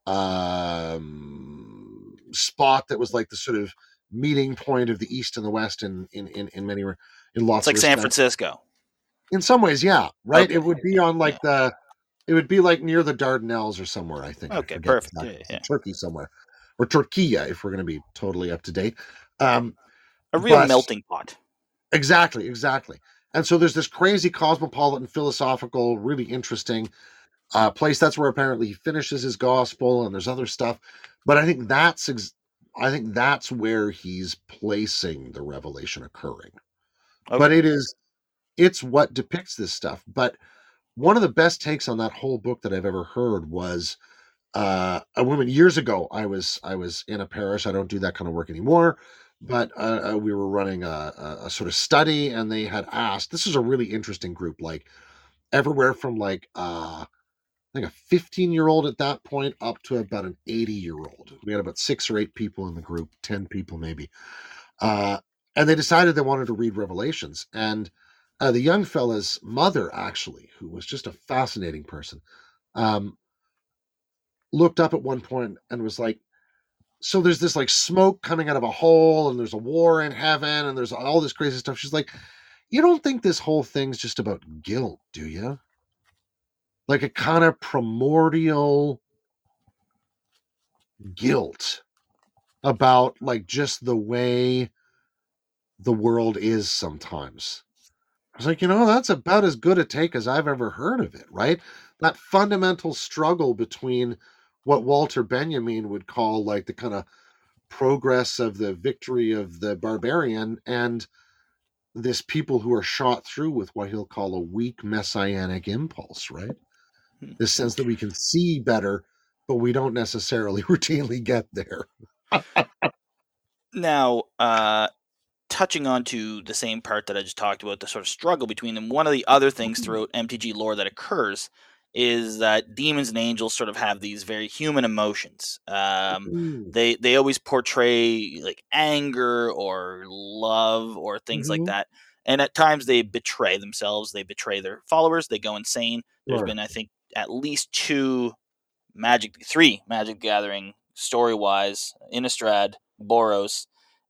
S3: um, spot that was like the sort of meeting point of the East and the West in in in, in many in lots
S1: It's like San. Francisco.
S3: In some ways, yeah, right.
S1: Okay,
S3: It would be on like the, it would be like near the Dardanelles or somewhere. I think.
S1: Okay,
S3: forget
S1: perfect. Yeah, yeah.
S3: Turkey somewhere, or Turkiya if we're going to be totally up to date. Um,
S1: A real
S3: But-
S1: melting pot.
S3: Exactly, exactly. And so there's this crazy cosmopolitan, philosophical, really interesting uh, place. That's where apparently he finishes his gospel, and there's other stuff. But I think that's ex- I think that's where he's placing the revelation occurring. But it is it's what depicts this stuff. But one of the best takes on that whole book that I've ever heard was uh, a woman years ago. I was I was in a parish. I don't do that kind of work anymore. But uh, uh, we were running a, a, a sort of study, and they had asked. This is a really interesting group, like everywhere from like uh, like a 15 year old at that point up to about an 80 year old. We had about six or eight people in the group, 10 people maybe. Uh, and they decided they wanted to read Revelations. And uh, the young fella's mother, actually, who was just a fascinating person, um, looked up at one point and was like, so there's this like smoke coming out of a hole, and there's a war in heaven, and there's all this crazy stuff. She's like, you don't think this whole thing's just about guilt, do you? Like a kind of primordial guilt about like just the way the world is sometimes. I was like, you know, that's about as good a take as I've ever heard of it, right? That fundamental struggle between what Walter Benjamin would call like the kind of progress of the victory of the barbarian and this people who are shot through with what he'll call a weak messianic impulse, right?
S1: Hmm.
S3: This sense that we can see better, but we don't necessarily routinely get there.
S1: Now, uh, touching on to the same part that I just talked about, the sort of struggle between them, one of the other things
S3: Mm-hmm.
S1: throughout MTG lore that occurs is that demons and angels sort of have these very human emotions. Um,
S3: Mm,
S1: they they always portray like anger or love or things like
S3: Mhm.
S1: that and at times they betray themselves they betray their followers they go insane There's
S3: Sure.
S1: been i think at least two magic three magic gathering story wise innistrad boros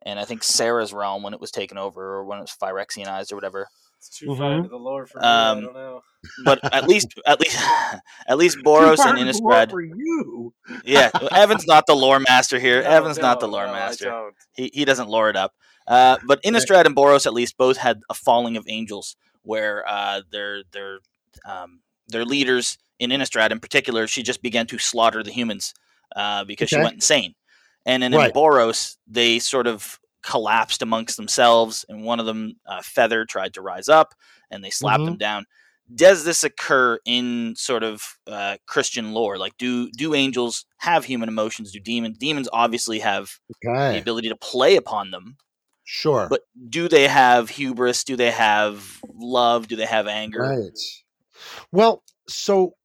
S1: and i think Serra's realm when it was taken over or when it was phyrexianized or whatever
S2: It's too far into the lore for me.
S1: Um,
S2: I don't know.
S1: but at least at least at least boros and
S3: to go up
S1: innistrad
S3: for you.
S1: yeah evan's not the lore master here
S2: No,
S1: evan's not the lore
S2: no,
S1: master he, he doesn't lore it up. Uh, but Innistrad and Boros at least both had a falling of angels, where uh, their their um, their leaders in Innistrad in particular, she just began to slaughter the humans uh, because she went insane. And then
S3: Right.
S1: in Boros, they sort of collapsed amongst themselves, and one of them, uh, Feather, tried to rise up, and they slapped
S3: Mm-hmm.
S1: them down. Does this occur in sort of uh, Christian lore? Like, do do angels have human emotions? Do demons? Demons obviously have the ability to play upon them.
S3: sure.
S1: But do they have hubris? Do they have love? Do they have anger?
S3: Right. Well, so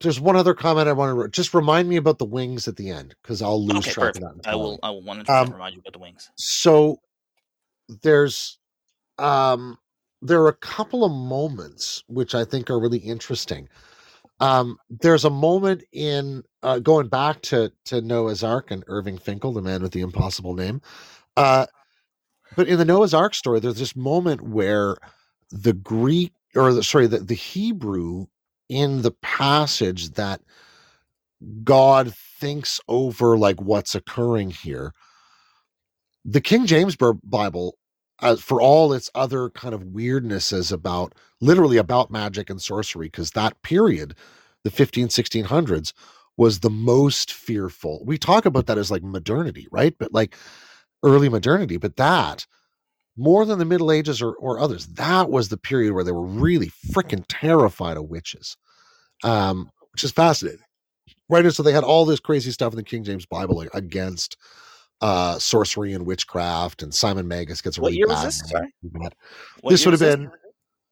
S3: there's one other comment I want to just remind me about the wings at the end because I'll lose
S1: Okay,
S3: track
S1: perfect.
S3: of that.
S1: I will. I will hundred percent
S3: Um,
S1: remind you about the wings.
S3: so there's um there are a couple of moments which i think are really interesting um there's a moment in uh going back to to noah's ark and irving finkel the man with the impossible name uh but in the noah's ark story there's this moment where the greek or the sorry the, the hebrew in the passage that god thinks over like what's occurring here the King James Bible, uh, for all its other kind of weirdnesses about literally about magic and sorcery, because that period, the 15, 1600s, was the most fearful. We talk about that as like modernity, right? But like early modernity, but that more than the Middle Ages or, or others, that was the period where they were really freaking terrified of witches, um, which is fascinating. Right. And so they had all this crazy stuff in the King James Bible like, against uh sorcery and witchcraft and simon magus gets a
S1: What
S3: really
S1: year was
S3: bad
S1: this? Sorry?
S3: This would have been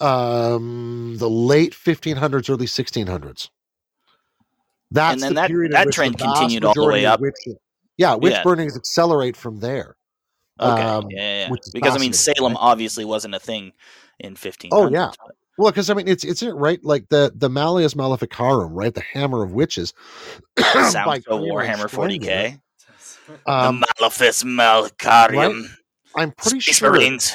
S3: um the late 1500s early 1600s that's
S1: then
S3: the
S1: that-
S3: period
S1: that trend
S3: the
S1: continued all the way up.
S3: witch- yeah witch
S1: Yeah.
S3: burnings accelerate from there
S1: Okay.
S3: um,
S1: yeah, yeah, yeah.
S3: which is
S1: Because I mean, Salem
S3: right?
S1: obviously wasn't a thing in fifteen.
S3: Oh, yeah. well because i mean it's it's it right like the the malleus maleficarum right the hammer of witches
S1: Sounds so
S3: Kramer
S1: Warhammer 40k.
S3: um,
S1: the Malefice Malcarium.
S3: i'm pretty
S1: Space
S3: sure
S1: Marines.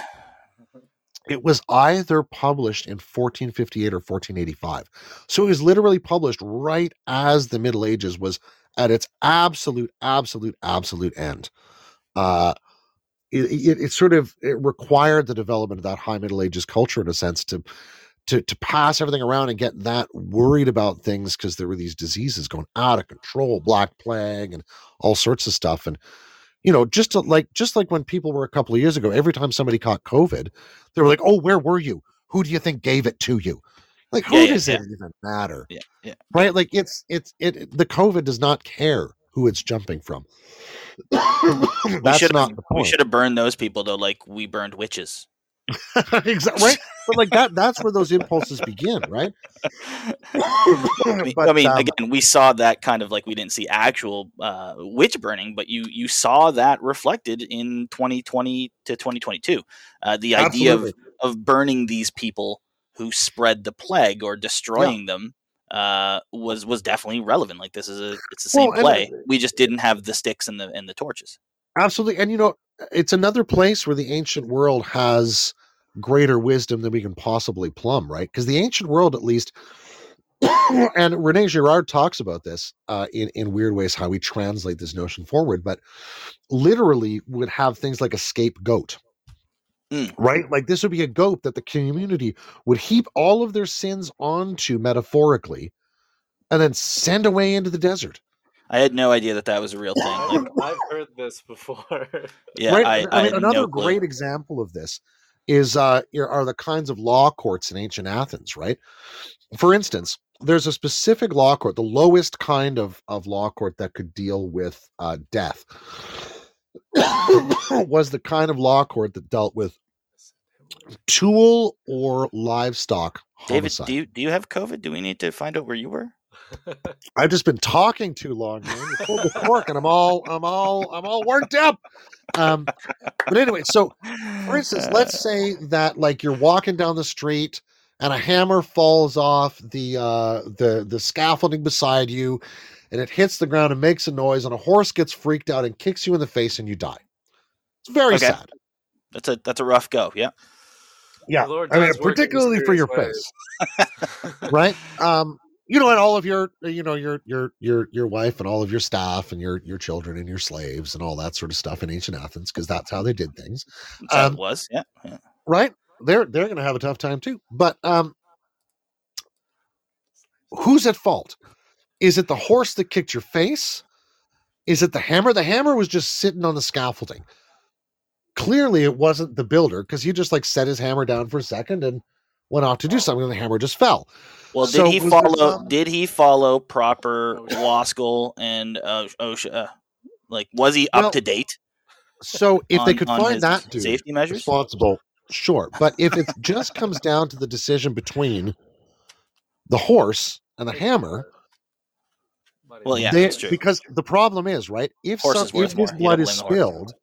S3: it was either published in 1458 or 1485 so it was literally published right as the middle ages was at its absolute absolute absolute end uh it, it, it sort of it required the development of that high middle ages culture in a sense to to to pass everything around and get that worried about things because there were these diseases going out of control black plague and all sorts of stuff. And you know just to, like just like when people were a couple of years ago every time somebody caught covid they were like oh where were you? Who do you think gave it to you? Like who
S1: Yeah, yeah,
S3: does
S1: yeah.
S3: it even matter?
S1: Yeah, yeah.
S3: right? Like it's it's it the covid does not care who it's jumping from
S1: We
S3: that's
S1: should
S3: not
S1: have
S3: the
S1: we should have burned those people though, like we burned witches.
S3: exactly right but like that that's where those impulses begin right
S1: I mean,
S3: But,
S1: I mean
S3: um,
S1: again, we saw that kind of like we didn't see actual uh, witch burning, but you you saw that reflected in 2020 to 2022. Uh, the idea of,
S3: Absolutely.
S1: of burning these people who spread the plague or destroying them uh, was was definitely relevant. Like this is a it's the same
S3: Well, and-
S1: play. We just didn't have the sticks and the and the torches.
S3: Absolutely. And you know, it's another place where the ancient world has greater wisdom than we can possibly plumb, right? Because the ancient world, at least, and Rene Girard talks about this uh, in, in weird ways, how we translate this notion forward, but literally would have things like a scapegoat.
S1: Mm.
S3: Right? Like this would be a goat that the community would heap all of their sins onto metaphorically and then send away into the desert.
S1: I had no idea that that was a real thing. Like,
S2: I've, I've heard this before.
S1: yeah,
S3: right?
S1: I, I,
S3: mean, another
S1: no clue.
S3: great example of this is uh, are the kinds of law courts in ancient Athens, right? For instance, there's a specific law court, the lowest kind of, of law court that could deal with uh, death, was the kind of law court that dealt with tool or livestock
S1: David,
S3: homicide.
S1: do you do you have COVID? Do we need to find out where you were?
S3: I've just been talking too long, man. You pulled the cork, and I'm all, I'm all, I'm all worked up. Um, but anyway, so for instance, let's say that like you're walking down the street and a hammer falls off the uh the the scaffolding beside you and it hits the ground and makes a noise and a horse gets freaked out and kicks you in the face and you die. It's very
S1: Okay.
S3: sad.
S1: that's a that's a rough go. Yeah.
S3: Yeah.
S2: Lord
S3: I mean
S2: does work in
S3: particularly for your
S2: mysterious
S3: face. right? Um, you know, and all of your, you know, your your your your wife and all of your staff and your your children and your slaves and all that sort of stuff in ancient Athens, because that's how they did things,
S1: That's how
S3: Um,
S1: it was. Yeah. yeah.
S3: right? They're they're going to have a tough time too. But um, who's at fault? Is it the horse that kicked your face? Is it the hammer? The hammer was just sitting on the scaffolding. Clearly, it wasn't the builder because he just like set his hammer down for a second and went off to do something, and the hammer just fell.
S1: Well, did
S3: So
S1: he follow? Did he follow proper school and uh, OSHA? Uh, like, was he
S3: Well,
S1: up to date?
S3: So if they could find that dude
S1: safety measures.
S3: responsible, sure. But if it just comes down to the decision between the horse and the hammer.
S1: Well, yeah,
S3: They-
S1: that's true.
S3: Because the problem is, right? If
S1: Horse
S3: some,
S1: is
S3: if this blood is
S1: blame the horse.
S3: spilled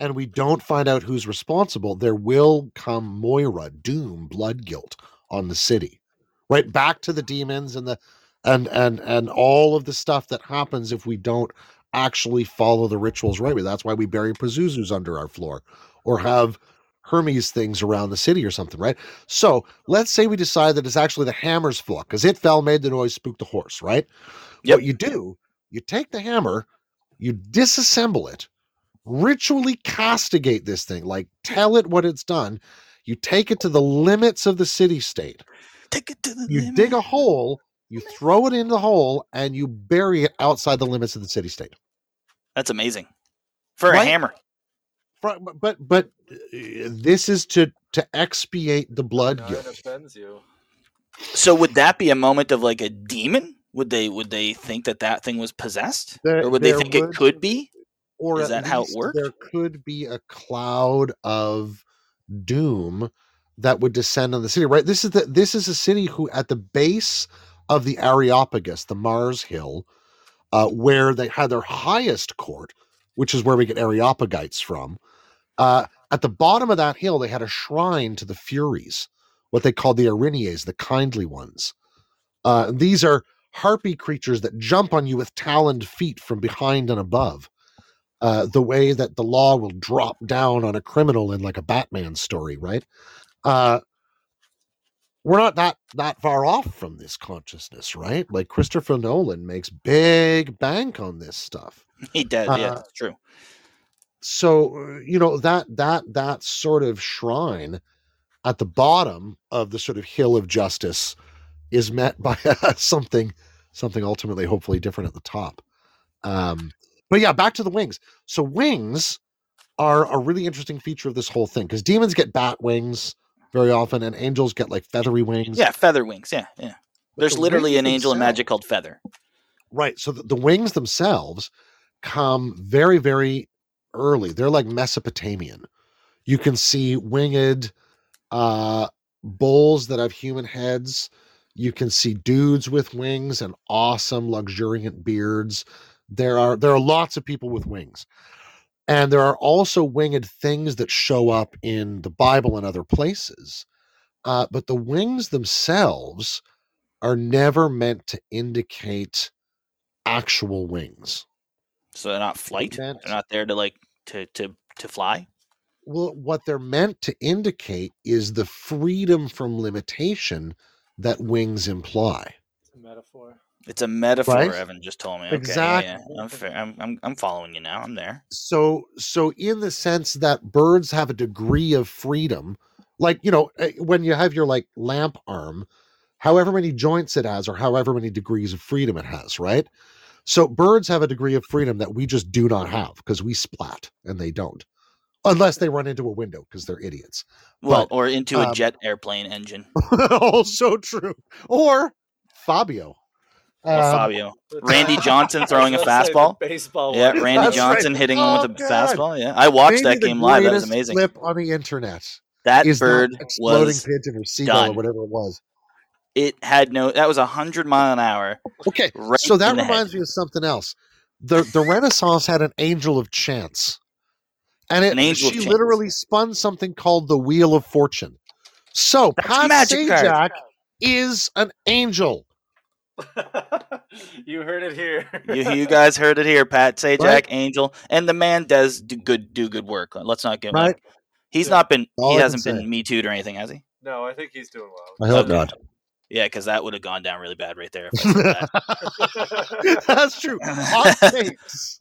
S3: and we don't find out who's responsible, there will come Moira, doom, blood guilt on the city. Right back to the demons and the and and and all of the stuff that happens if we don't actually follow the rituals right. That's why we bury Pazuzus under our floor or have Hermes things around the city or something, right? So let's say we decide that it's actually the hammer's fault because it fell, made the noise, spooked the horse, right?
S1: Yep.
S3: What you do, you take the hammer, you disassemble it, ritually castigate this thing, like tell it what it's done. You take it to the limits of the city state.
S1: Take it to the
S3: You
S1: limit.
S3: dig a hole, you throw it in the hole, and you bury it outside the limits of the city state.
S1: That's amazing. For
S3: Right?
S1: a hammer.
S3: Fr- But but uh, this is to to expiate the blood
S2: Nine
S3: guilt.
S2: offends you.
S1: So would that be a moment of like a demon? Would they would they think that that thing was possessed,
S3: There-
S1: or would they think
S3: would-
S1: it could be?
S3: or
S1: Is that how it worked?
S3: There could be a cloud of doom that would descend on the city. Right. This is the this is a city who at the base of the Areopagus, the Mars Hill, uh, where they had their highest court, which is where we get Areopagites from. Uh, at the bottom of that hill, they had a shrine to the Furies, what they called the Erinyes, the kindly ones. Uh, these are harpy creatures that jump on you with taloned feet from behind and above uh, the way that the law will drop down on a criminal in like a Batman story, right? Uh, we're not that that far off from this consciousness, right? Like Christopher Nolan makes big bank on this stuff.
S1: He did. yeah,
S3: Uh,
S1: that's true.
S3: So uh, you know that that that sort of shrine at the bottom of the sort of hill of justice is met by something something ultimately hopefully different at the top. Um, but yeah, back to the wings. So wings are a really interesting feature of this whole thing because demons get bat wings very often, and angels get like feathery wings.
S1: Yeah, feather wings. Yeah, yeah.
S3: But
S1: There's
S3: the
S1: literally an angel in magic called Feather.
S3: Right. So the, the wings themselves come very, very early. They're like Mesopotamian. You can see winged uh, bulls that have human heads. You can see dudes with wings and awesome, luxuriant beards. There are there are lots of people with wings. And there are also winged things that show up in the Bible and other places. Uh, but the wings themselves are never meant to indicate actual wings.
S1: So they're not flight. They're
S3: Meant-
S1: not there to like to to to fly.
S3: Well, what they're meant to indicate is the freedom from limitation that wings imply.
S2: It's a metaphor.
S1: It's a metaphor.
S3: Right?
S1: Evan just told me. Okay,
S3: Exactly.
S1: Yeah, yeah. I'm, fair. I'm I'm I'm following you now. I'm there.
S3: So, so in the sense that birds have a degree of freedom, like you know, eh, when you have your like lamp arm, however many joints it has, or however many degrees of freedom it has, right? So birds have a degree of freedom that we just do not have because we splat and they don't, unless they run into a window because they're idiots.
S1: Well,
S3: But,
S1: or into a
S3: um,
S1: jet airplane engine.
S3: also true. Or Fabio.
S1: Or
S3: Um,
S1: Fabio. Randy Johnson throwing a
S2: gonna say the
S1: fastball?
S2: baseball.
S1: Yeah. Randy
S3: That's right.
S1: Johnson hitting one
S3: Oh,
S1: with a
S3: God.
S1: fastball. Yeah, I watched
S3: maybe
S1: that game live. That was amazing.
S3: Clip on the internet
S1: That
S3: is
S1: bird
S3: that exploding
S1: was.
S3: pigeon or seagull or whatever it was.
S1: It had no. That was a hundred mile an hour.
S3: Okay,
S1: Right
S3: so that
S1: in the head.
S3: reminds me of something else. The the Renaissance had an angel of chance, and it
S1: An
S3: she
S1: chance.
S3: literally spun something called the Wheel of Fortune. So
S1: That's
S3: Pat
S1: magic card.
S3: Sajak is an angel.
S2: you heard it here.
S1: You, you guys heard it here, Pat Sajak,
S3: Right.
S1: Angel, and the man does do good do good work. Let's not get
S3: Right.
S1: like he's
S2: Yeah.
S1: not been
S3: All
S1: he
S3: I
S1: hasn't
S3: say.
S1: been me tooed or anything, has he?
S2: no, I think he's doing well.
S3: I
S2: well.
S3: hope
S1: Okay.
S3: not.
S1: Yeah, because that would have gone down really bad right there. If I said that.
S3: That's true. Hot takes.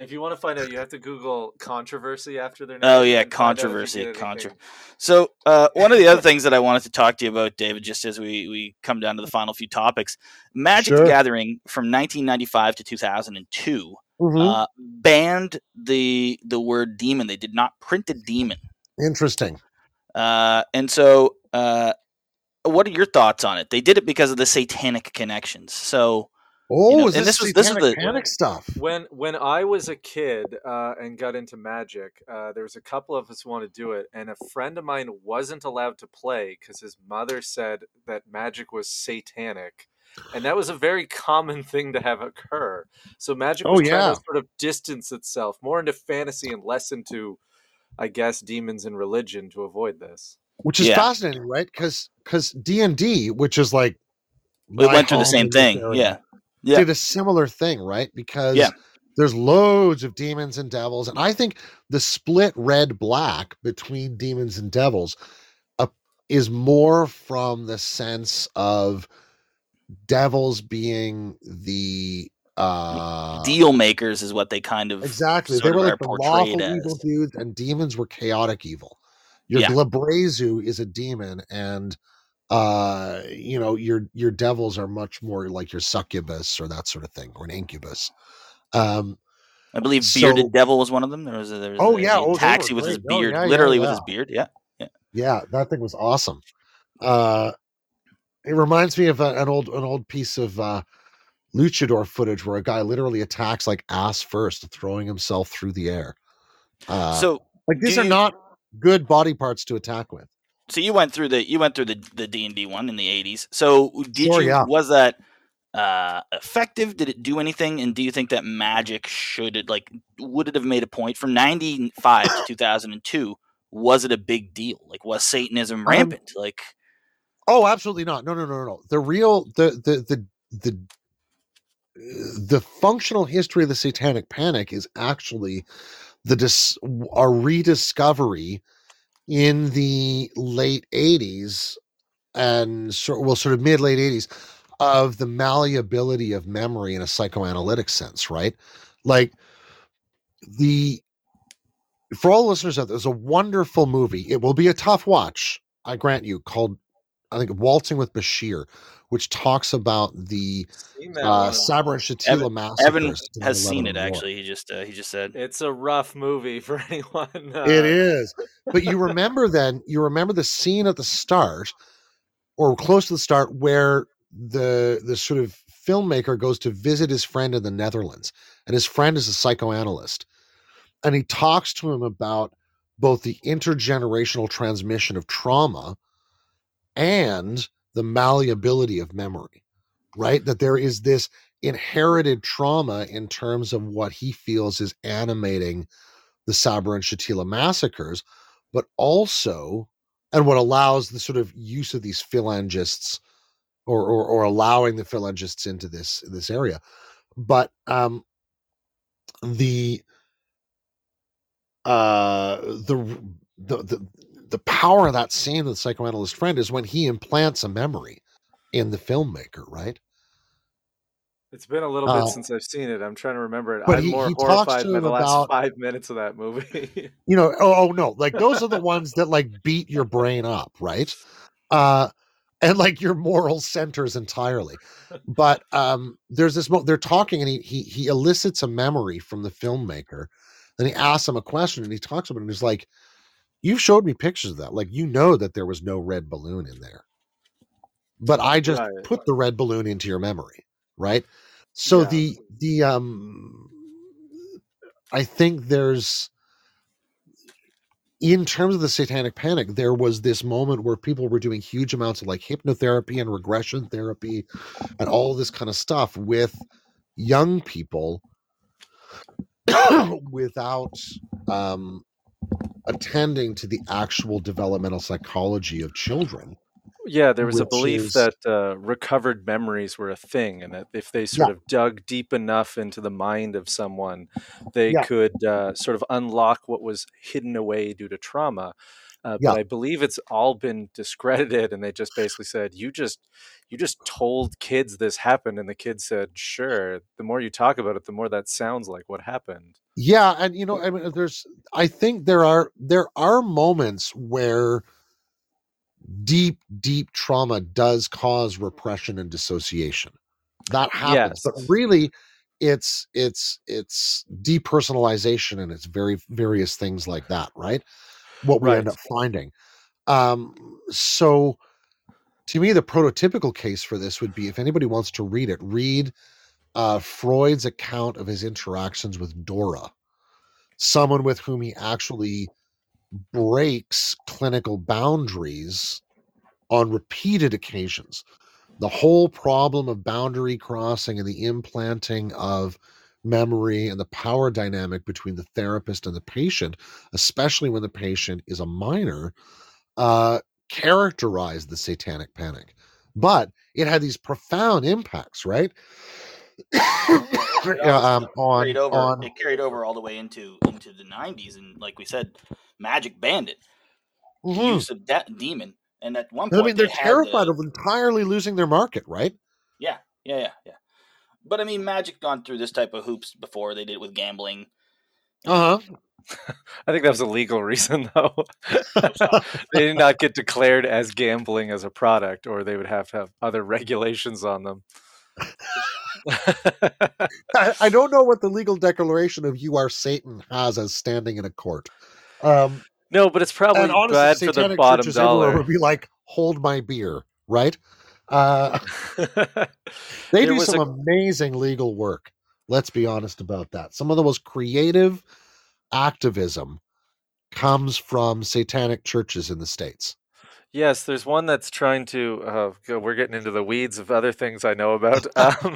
S2: If you want to find out, you have to Google controversy after their name.
S1: Oh yeah,
S2: and find out if you
S1: controversy,
S2: get
S1: contra. So uh, one of the other things that I wanted to talk to you about, David, just as we we come down to the final few topics, Magic the
S3: Sure.
S1: Gathering from 1995 to 2002
S3: Mhm.
S1: uh, banned the the word demon. They did not print a demon,
S3: Interesting.
S1: uh, and so uh, what are your thoughts on it? They did it because of the satanic connections. So
S3: Oh,
S1: know,
S3: is
S1: and
S3: this,
S1: this was- this is the-
S3: panic stuff?
S2: When when I was a kid uh, and got into Magic, uh, there was a couple of us who wanted to do it, and a friend of mine wasn't allowed to play because his mother said that Magic was satanic, and that was a very common thing to have occur. So magic
S3: Oh,
S2: was trying to sort of distance itself more into fantasy and less into, I guess, demons and religion to avoid this.
S3: which is
S1: Yeah.
S3: fascinating, right? Because because D and D, which is like
S1: We went through the same thing.
S3: area,
S1: Yeah. Yeah.
S3: did a similar thing, right? Because
S1: Yeah.
S3: there's loads of demons and devils, and I think the split red black between demons and devils uh, is more from the sense of devils being the uh
S1: Deal makers is what they kind of
S3: exactly they were like the lawful
S1: as.
S3: evil dudes, and demons were chaotic evil. Your
S1: Yeah.
S3: Glabrezu is a demon, and uh you know your your devils are much more like your succubus or that sort of thing or an incubus um
S1: I believe
S3: So-
S1: bearded devil was one of them. There was a, there was
S3: Oh,
S1: a,
S3: yeah.
S1: he
S3: Oh,
S1: attacks with his
S3: great. Oh,
S1: beard,
S3: yeah, yeah,
S1: literally with his beard. Yeah.
S3: yeah that thing was awesome uh it reminds me of a, an old an old piece of uh luchador footage where a guy literally attacks like ass first throwing himself through the air uh
S1: so
S3: like these are
S1: you-
S3: not good body parts to attack with
S1: so you went through the you went through the the D and D one in the eighties. So did
S3: Sure,
S1: you
S3: yeah.
S1: was that uh effective? Did it do anything? And do you think that magic should it like would it have made a point from ninety five to two thousand and two? Was it a big deal? Like was Satanism rampant? like
S3: Oh, absolutely not. No, no, no, no, no. The real the the the the the functional history of the satanic panic is actually the dis- a rediscovery in the late 80s and so, well sort of mid late 80s of the malleability of memory in a psychoanalytic sense right? Like the for all listeners out there, there's a wonderful movie. It will be a tough watch i grant you called i think waltzing with bashir which talks about the
S2: Seen
S3: uh. Sabra and Shatila
S1: Evan-
S3: massacres.
S1: Evan has seen it
S3: War.
S1: actually. He just uh, he just said
S2: It's a rough movie for anyone. Uh,
S3: It is. But you remember then, you remember the scene at the start or close to the start where the the sort of filmmaker goes to visit his friend in the Netherlands and his friend is a psychoanalyst and he talks to him about both the intergenerational transmission of trauma and the malleability of memory right that there is this inherited trauma in terms of what he feels is animating the Sabra and Shatila massacres, but also, and what allows the sort of use of these phalangists or, or, or allowing the phalangists into this, this area. But um, the, uh, the, the, the, the power of that scene with the psychoanalyst friend is when he implants a memory in the filmmaker, right?
S2: It's been a little
S3: Uh,
S2: bit since I've seen it. I'm trying to remember it.
S3: but
S2: I'm
S3: he-
S2: more
S3: he talks
S2: horrified by the last
S3: about-
S2: five minutes of that movie.
S3: you know oh, oh no like those are the ones that like beat your brain up right uh and like your moral centers entirely but um there's this mo- they're talking and he he he elicits a memory from the filmmaker then he asks him a question and he talks about it and he's like you've showed me pictures of that like you know that there was no red balloon in there but i just
S2: Right.
S3: put the red balloon into your memory right so
S2: Yeah.
S3: the the um i think there's in terms of the satanic panic there was this moment where people were doing huge amounts of like hypnotherapy and regression therapy and all this kind of stuff with young people without um attending to the actual developmental psychology of children
S2: yeah, there was a belief
S3: is-
S2: that uh, recovered memories were a thing, and that if they sort of dug deep enough into the mind of someone, they
S3: Yeah.
S2: could uh, sort of unlock what was hidden away due to trauma. Uh,
S3: Yeah.
S2: But I believe it's all been discredited, and they just basically said, "You just, you just told kids this happened," and the kids said, "Sure." The more you talk about it, the more that sounds like what happened.
S3: Yeah, and you know, I mean, there's. I think there are there are moments where deep, deep trauma does cause repression and dissociation. That happens, but really, it's it's it's depersonalization and it's very various things like that, right? What we end up finding. Um, so, to me, the prototypical case for this would be if anybody wants to read it, read uh, Freud's account of his interactions with Dora, someone with whom he actually breaks clinical boundaries on repeated occasions. the whole problem of boundary crossing and the implanting of memory and the power dynamic between the therapist and the patient, especially when the patient is a minor, uh, characterized the satanic panic. But it had these profound impacts, right?
S1: It
S3: Yeah,
S1: also
S3: um, on
S1: carried over.
S3: on
S1: It carried over all the way into into the '90s, and like we said, Magic banned it. The
S3: Mhm.
S1: use of that demon, and at one
S3: I
S1: point
S3: mean, they're
S1: they
S3: terrified
S1: the-
S3: of entirely losing their market, right?
S1: Yeah, yeah, yeah, yeah. But I mean, Magic gone through this type of hoops before. They did it with gambling.
S3: Uh huh.
S2: I think that was a legal reason, though. they did not get declared as gambling as a product, or they would have to have other regulations on them.
S3: I, I don't know what the legal declaration of "You are Satan" has as standing in a court. Um,
S2: no, but it's probably
S3: and honestly,
S2: bad for the bottom dollar.
S3: would be like, "Hold my beer," right? Uh, they do some
S2: a-
S3: amazing legal work. Let's be honest about that. Some of the most creative activism comes from satanic churches in the states.
S2: Yes, there's one that's trying to. Uh, go- we're getting into the weeds of other things I know about. Um,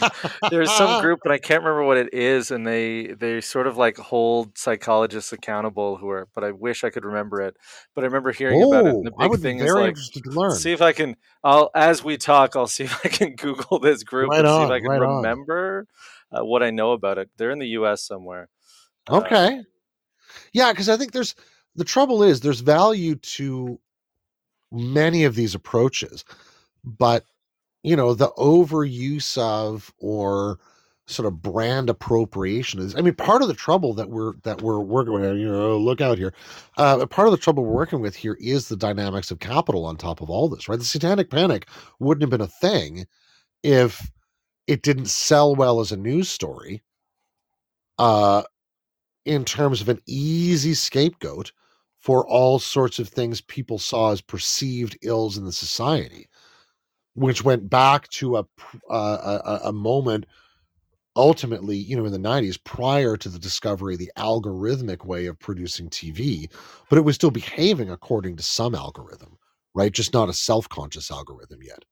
S2: there's some group, and I can't remember what it is, and they they sort of like hold psychologists accountable who are. But I wish I could remember it. But I remember hearing about it.
S3: Oh,
S2: And the
S3: I
S2: big
S3: would be
S2: thing is
S3: very
S2: like
S3: interested to learn.
S2: see if I can. I'll as we talk, I'll see if I can Google this group
S3: Right
S2: and see
S3: on,
S2: if I can
S3: right on.
S2: remember uh, what I know about it. They're in the U.S. somewhere. Uh,
S3: Okay. Yeah, because I think there's the trouble is there's value to many of these approaches, but you know, the overuse of or sort of brand appropriation is I mean, part of the trouble that we're that we're working with, you know, look out here. Uh part of the trouble we're working with here is the dynamics of capital on top of all this, right? The satanic panic wouldn't have been a thing if it didn't sell well as a news story. Uh in terms of an easy scapegoat for all sorts of things people saw as perceived ills in the society, which went back to a uh, a, a- moment ultimately, you know, in the 90s prior to the discovery of the algorithmic way of producing TV, but it was still behaving according to some algorithm, right? Just not a self-conscious algorithm yet.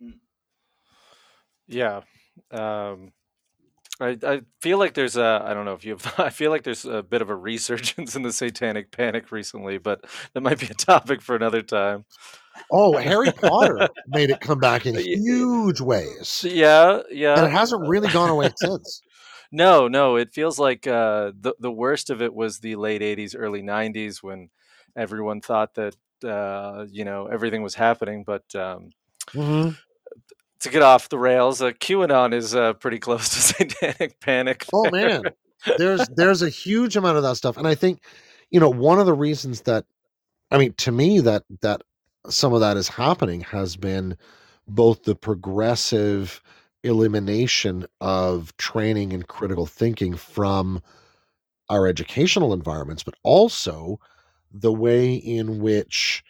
S2: Yeah. Um, I, I feel like there's a I don't know if you have I feel like there's a bit of a resurgence in the satanic panic recently, but that might be a topic for another time.
S3: Oh, Harry Potter made it come back in huge ways.
S2: Yeah, yeah.
S3: And it hasn't really gone away since.
S2: No, no, it feels like uh, the the worst of it was the late '80s, early '90s when everyone thought that uh, you know everything was happening. But um,
S3: Mhm.
S2: To get off the rails, uh, QAnon is uh, pretty close to satanic panic.
S3: Oh man, there's there's a huge amount of that stuff, and I think you know one of the reasons that I mean to me that that some of that is happening has been both the progressive elimination of training and critical thinking from our educational environments, but also the way in which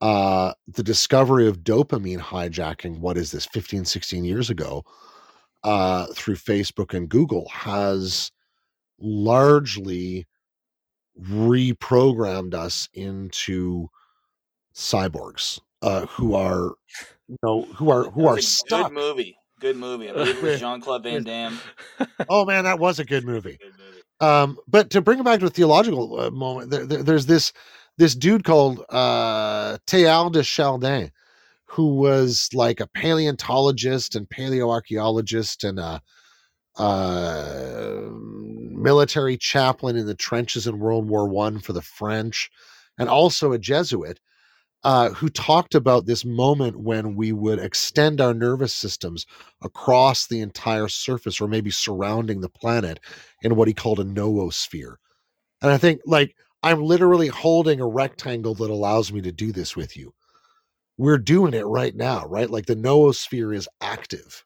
S3: uh, the discovery of dopamine hijacking, what is this, 15, 16 years ago, uh, through Facebook and Google has largely reprogrammed us into cyborgs uh, who are you know who are who are stuck
S1: Good movie. Good movie. I believe it was Jean Claude Van Damme.
S3: oh man that was a good movie
S1: Good movie.
S3: um but to bring it back to a theological uh, moment there, there- there's this this dude called uh de Chardin who was like a paleontologist and paleoarchaeologist and a uh military chaplain in the trenches in World War One for the French and also a Jesuit uh, who talked about this moment when we would extend our nervous systems across the entire surface or maybe surrounding the planet in what he called a noosphere. And I think, like, I'm literally holding a rectangle that allows me to do this with you. We're doing it right now, right? Like the noosphere is active.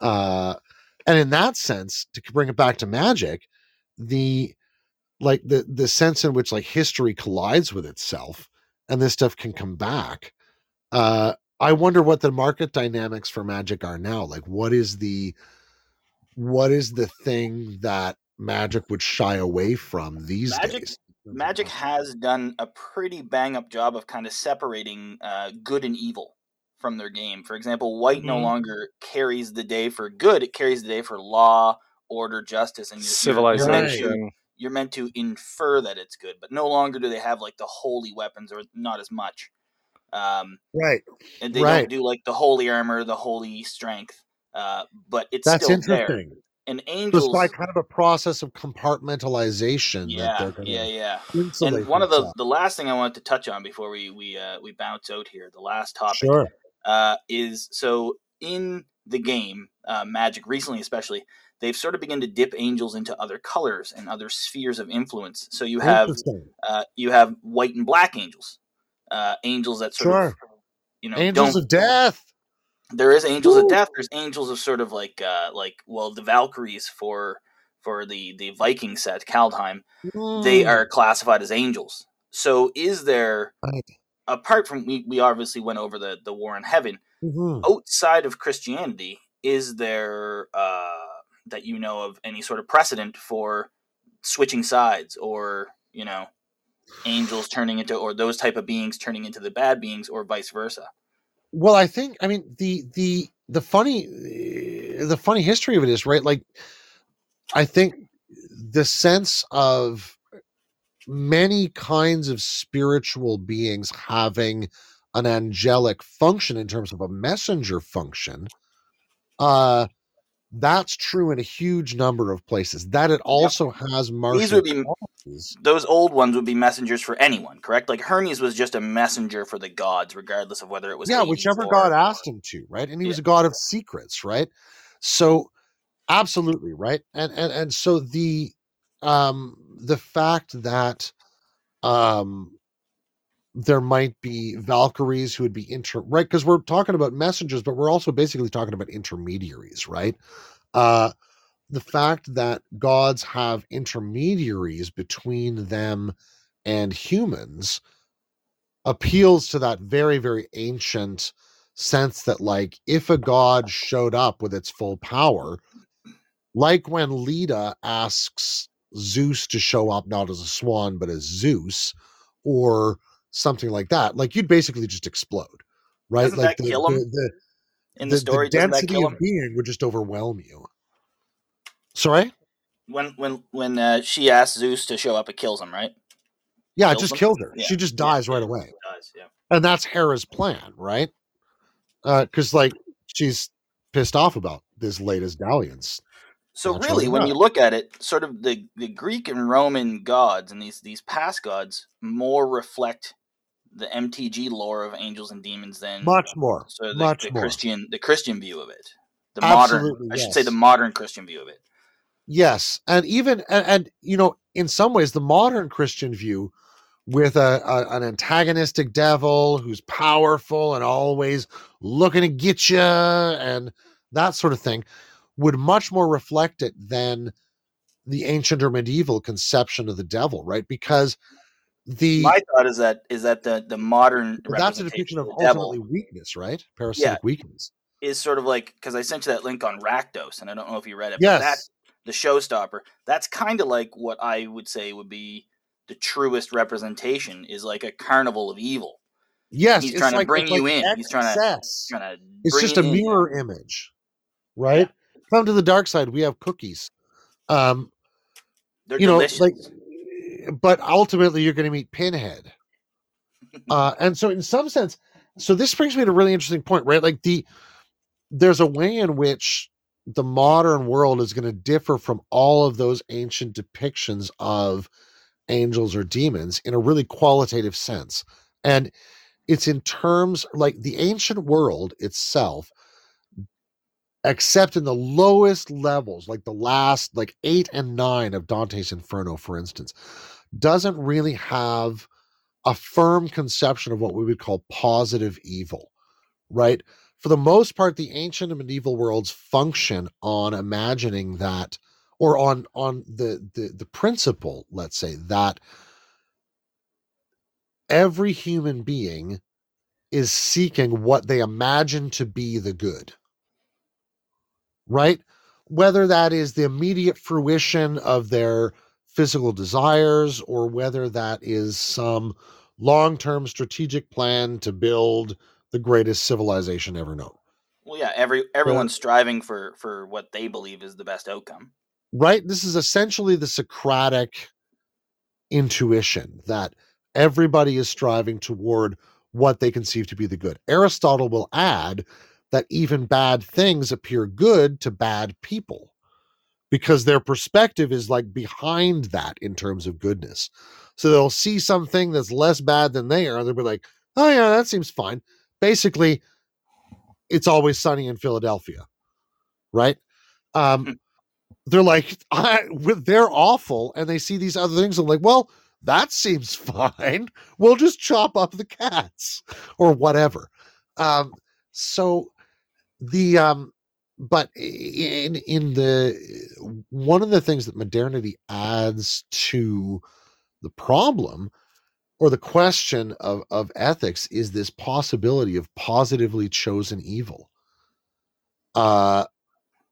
S3: Uh, and in that sense, to bring it back to magic, the like the the sense in which like history collides with itself and this stuff can come back. Uh, I wonder what the market dynamics for magic are now. Like, what is the what is the thing that magic would shy away from these
S1: Magic-
S3: days?
S1: Magic has done a pretty bang up job of kind of separating uh, good and evil from their game. For example, white no
S2: Mhm.
S1: longer carries the day for good; it carries the day for law, order, justice, and you're- you're- You're meant, to,
S2: Civilization.
S1: you're meant to infer that it's good, but no longer do they have like the holy weapons, or not as much. Um,
S3: Right.
S1: and they
S3: Right.
S1: don't do like the holy armor, the holy strength. Uh, but it's
S3: That's
S1: still there.
S3: Interesting.
S1: And
S3: So
S1: angels,
S3: it's by kind of a process of compartmentalization that
S1: yeah, yeah, yeah. And one of the the last thing I wanted to touch on before we we uh, we bounce out here, the last topic
S3: Sure.
S1: uh, is so in the game uh, Magic recently, especially they've sort of begun to dip angels into other colors and other spheres of influence. So you have uh, you have white and black angels, uh, angels that sort of you know
S3: Angels of Death.
S1: There is angels of death there's angels of sort of like uh like well the valkyries for for the the viking set kaldheim they
S3: Mm.
S1: are classified as angels so is there
S3: Right.
S1: apart from we, we obviously went over the the war in heaven
S3: Mhm.
S1: outside of christianity is there uh that you know of any sort of precedent for switching sides or you know angels turning into or those type of beings turning into the bad beings or vice versa
S3: Well, I think I mean the the the funny the funny history of it is right. Like, I think the sense of many kinds of spiritual beings having an angelic function in terms of a messenger function. Uh, that's true in a huge number of places. That it also has martial
S1: would be- those old ones would be messengers for anyone, correct? Like Hermes was just a messenger for the gods, regardless of whether it was
S3: yeah, whichever
S1: or-
S3: god asked him to, right? And he was a god of secrets, right? So absolutely, right? And and and so the um the fact that um there might be Valkyries who would be inter right because we're talking about messengers, but we're also basically talking about intermediaries, right? Uh the fact that gods have intermediaries between them and humans appeals to that very very ancient sense that like if a god showed up with its full power like when leda asks zeus to show up not as a swan but as zeus or something like that like you'd basically just explode right
S1: Doesn't
S3: like
S1: that kill him?
S3: the,
S1: in
S3: the,
S1: the story.
S3: the density
S1: kill
S3: of
S1: him?
S3: being would just overwhelm you sorry
S1: When when when uh, she asks Zeus to show up, it kills him, right?
S3: yeah it just
S1: him?
S3: killed her
S1: Yeah,
S3: she just
S1: yeah,
S3: dies right away
S1: it does, yeah.
S3: and that's Hera's plan, right? Because like she's pissed off about this latest dalliance.
S1: So really, when you look at it, sort of the, the Greek and Roman gods and these these past gods more reflect the MTG lore of angels and demons than
S3: Much more,
S1: so the,
S3: much
S1: the
S3: more.
S1: Christian the Christian view of it, the
S3: Absolutely,
S1: modern I should say the modern Christian view of it.
S3: Yes, and even and, and you know, in some ways, the modern Christian view with a, a an antagonistic devil who's powerful and always looking to get you and that sort of thing would much more reflect it than the ancient or medieval conception of the devil, right? Because the
S1: My thought is that is that the the modern
S3: that's a depiction
S1: representation
S3: of
S1: the devil
S3: weakness, right? Parasitic weakness.
S1: is sort of like because I sent you that link on Rakdos, and I don't know if you read it. But that
S3: Yes.
S1: the showstopper. That's kind of like what I would say would be the truest representation is like a carnival of evil.
S3: Yes.
S1: He's trying to
S3: like-
S1: bring you
S3: like
S1: in. He's trying to-
S3: excess.
S1: Trying to
S3: It's just a
S1: in.
S3: mirror image, right? Come to the dark side. We have cookies. Um,
S1: They're
S3: you know,
S1: delicious.
S3: like, but ultimately you're going to meet Pinhead. Uh, and so, in some sense, so this brings me to a really interesting point, right? Like the there's a way in which the modern world is going to differ from all of those ancient depictions of angels or demons in a really qualitative sense. And it's in terms like the ancient world itself, except in the lowest levels, like the last, like eight and nine of Dante's Inferno, for instance, doesn't really have a firm conception of what we would call positive evil, right? For the most part, the ancient and medieval worlds function on imagining that, or on on the the, the principle, let's say, that every human being is seeking what they imagine to be the good. Right? Whether that is the immediate fruition of their physical desires or whether that is some long term strategic plan to build the greatest civilization ever known.
S1: Well, yeah, every everyone's striving for for what they believe is the best outcome.
S3: Right? This is essentially the Socratic intuition that everybody is striving toward what they conceive to be the good. Aristotle will add that even bad things appear good to bad people because their perspective is like behind that in terms of goodness. So they'll see something that's less bad than they are, they'll be like, oh, yeah, that seems fine. Basically, it's always sunny in Philadelphia, right? Um, they're like, I, they're awful, and they see these other things, and like, well, that seems fine. We'll just chop up the cats or whatever. Um, so the um, but in in the one of the things that modernity adds to the problem or the question of of ethics is this possibility of positively chosen evil. Uh,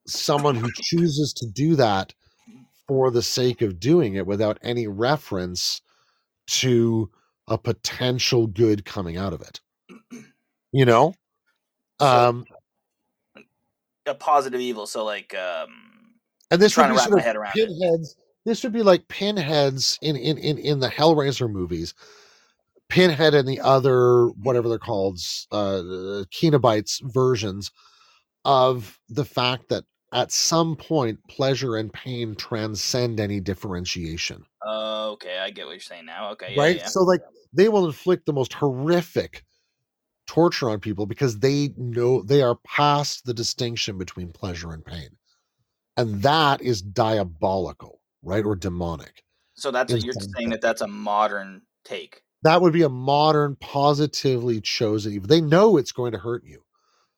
S3: someone who chooses to do that for the sake of doing it without any reference to a potential good coming out of it. You know? Um
S1: a positive evil. So like um
S3: and this would
S1: trying
S3: be
S1: to wrap
S3: sort
S1: my
S3: of
S1: head around it.
S3: pinheads. This would be like pinheads in, in in in the Hellraiser movies. Pinhead and the other whatever they're called, uh Cenobites versions of the fact that at some point pleasure and pain transcend any differentiation.
S1: Oh, okay, I get what you're saying now. Okay, yeah,
S3: right?
S1: yeah.
S3: So like they will inflict the most horrific torture on people because they know they are past the distinction between pleasure and pain. And that is diabolical, right? Or demonic.
S1: So that's
S3: in
S1: you're saying that that's a modern take.
S3: That would be a modern, positively chosen evil. They know it's going to hurt you.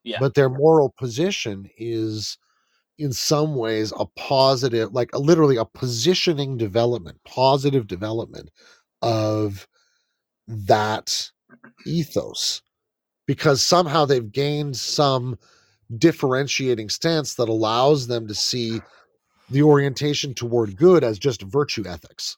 S1: Yeah.
S3: But their moral position is in some ways a positive, like a, literally a positioning development, positive development of that ethos because somehow they've gained some differentiating stance that allows them to see the orientation toward good as just virtue ethics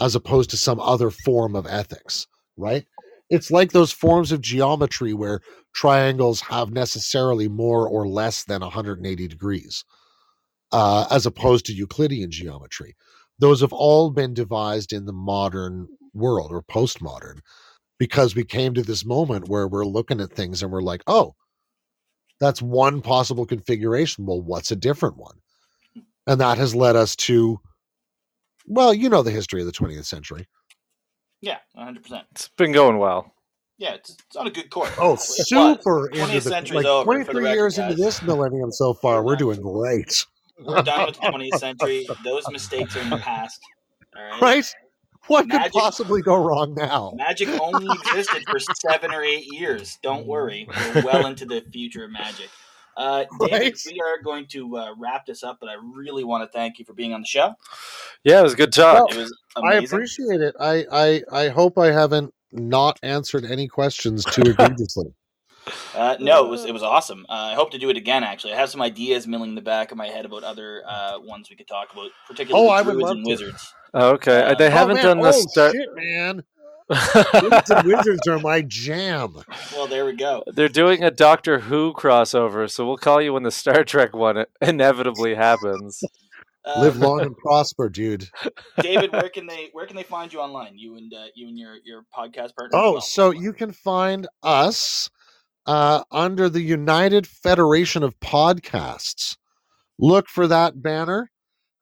S3: as opposed to some other form of ethics right? It's like those forms of geometry where triangles have necessarily more or less than 180 degrees uh, as opposed to euclidean geometry. Those have all been devised in the modern world or postmodern because we came to this moment where we're looking at things and we're like, oh, that's one possible configuration. Well, what's a different one? And that has led us to, well, you know, the history of the 20th century.
S1: Yeah, 100. percent
S2: It's been going well.
S1: Yeah, it's, it's on a good course.
S3: Oh,
S1: It was.
S3: super
S1: 20th
S3: into the
S1: century's
S3: like
S1: over, for the
S3: 23
S1: record,
S3: years into this millennium so far. We're doing great,
S1: We're done with the 20th century. Those mistakes are in the past. All right.
S3: right? What could possibly go wrong now?
S1: Magic only existed for seven or eight years. Don't worry, we're well into the future of magic. Uh, David,
S3: Right.
S1: we are going to uh, wrap this up, but I really want to thank you for being on the show.
S2: Yeah, it was a good talk.
S1: It was
S3: I appreciate it. I, I I hope I haven't not answered any questions too egregiously.
S1: Uh, no, it was it was awesome. Uh, I hope to do it again. Actually, I have some ideas milling in the back of my head about other uh, ones we could talk about, particularly
S3: Oh, I would love
S1: and
S3: to.
S1: wizards.
S2: Okay,
S1: Uh,
S2: they
S1: Oh,
S2: haven't
S3: man.
S2: done the
S3: oh,
S2: start.
S3: Shit, man. Wizards Wizards are my jam.
S1: Well, there we go.
S2: They're doing a Doctor Who crossover, so we'll call you when the Star Trek one inevitably happens.
S1: Uh,
S3: Live long and prosper, dude.
S1: David, where can they where can they find you online? You and uh, you and your your podcast partner.
S3: Oh,
S1: well.
S3: so you can find us uh, under the United Federation of Podcasts. Look for that banner.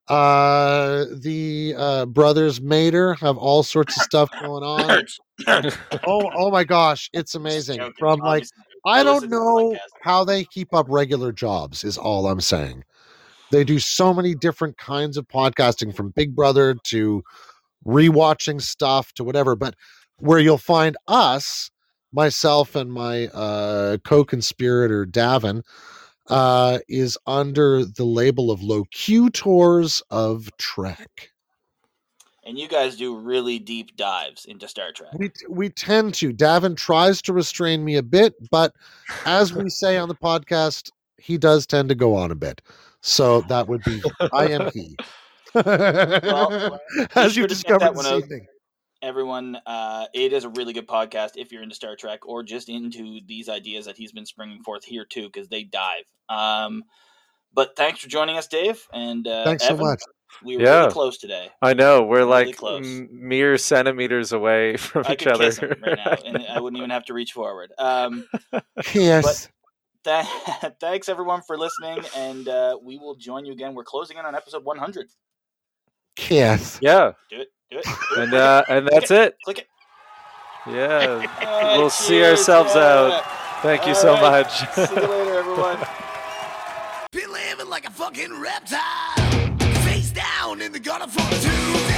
S3: Uh, the uh, brothers Mater have all sorts of stuff going on. Oh, oh my gosh, it's amazing.
S1: Joking,
S3: From like. I don't
S1: listen to the
S3: know how they keep up regular jobs, is all I'm saying. They do so many different kinds of podcasting from Big Brother to rewatching stuff to whatever. But where you'll find us, myself and my uh, co conspirator, Davin, uh, is under the label of Locutors of Trek.
S1: and you guys do really deep dives into Star Trek.
S3: We, we tend to. Davin tries to restrain me a bit, but as we say on the podcast, he does tend to go on a bit. So that would be I am he.
S1: Well,
S3: as
S1: sure
S3: you discovered this evening.
S1: Everyone. Uh, it is a really good podcast if you're into Star Trek or just into these ideas that he's been springing forth here too, because they dive. Um, but thanks for joining us, Dave. And uh,
S3: Thanks so much.
S1: We were
S2: Yeah.
S1: really close today.
S2: I know we're
S1: Really
S2: like
S1: close.
S2: m- mere centimeters away from
S1: I
S2: each
S1: could
S2: other.
S1: kiss him right now, and I wouldn't even have to reach forward. Um,
S3: Yes.
S1: th- thanks everyone for listening, and uh, we will join you again. We're closing in on episode 100.
S3: Yes.
S2: yeah,
S1: Do it. Do it. do it.
S2: and uh, and that's it.
S1: Click it.
S2: Yeah,
S1: Uh,
S2: We'll see ourselves
S1: yeah.
S2: out. thank you so
S1: right.
S2: much.
S1: See you later, everyone.
S4: Been living like a fucking reptile, face down in the gutter for two.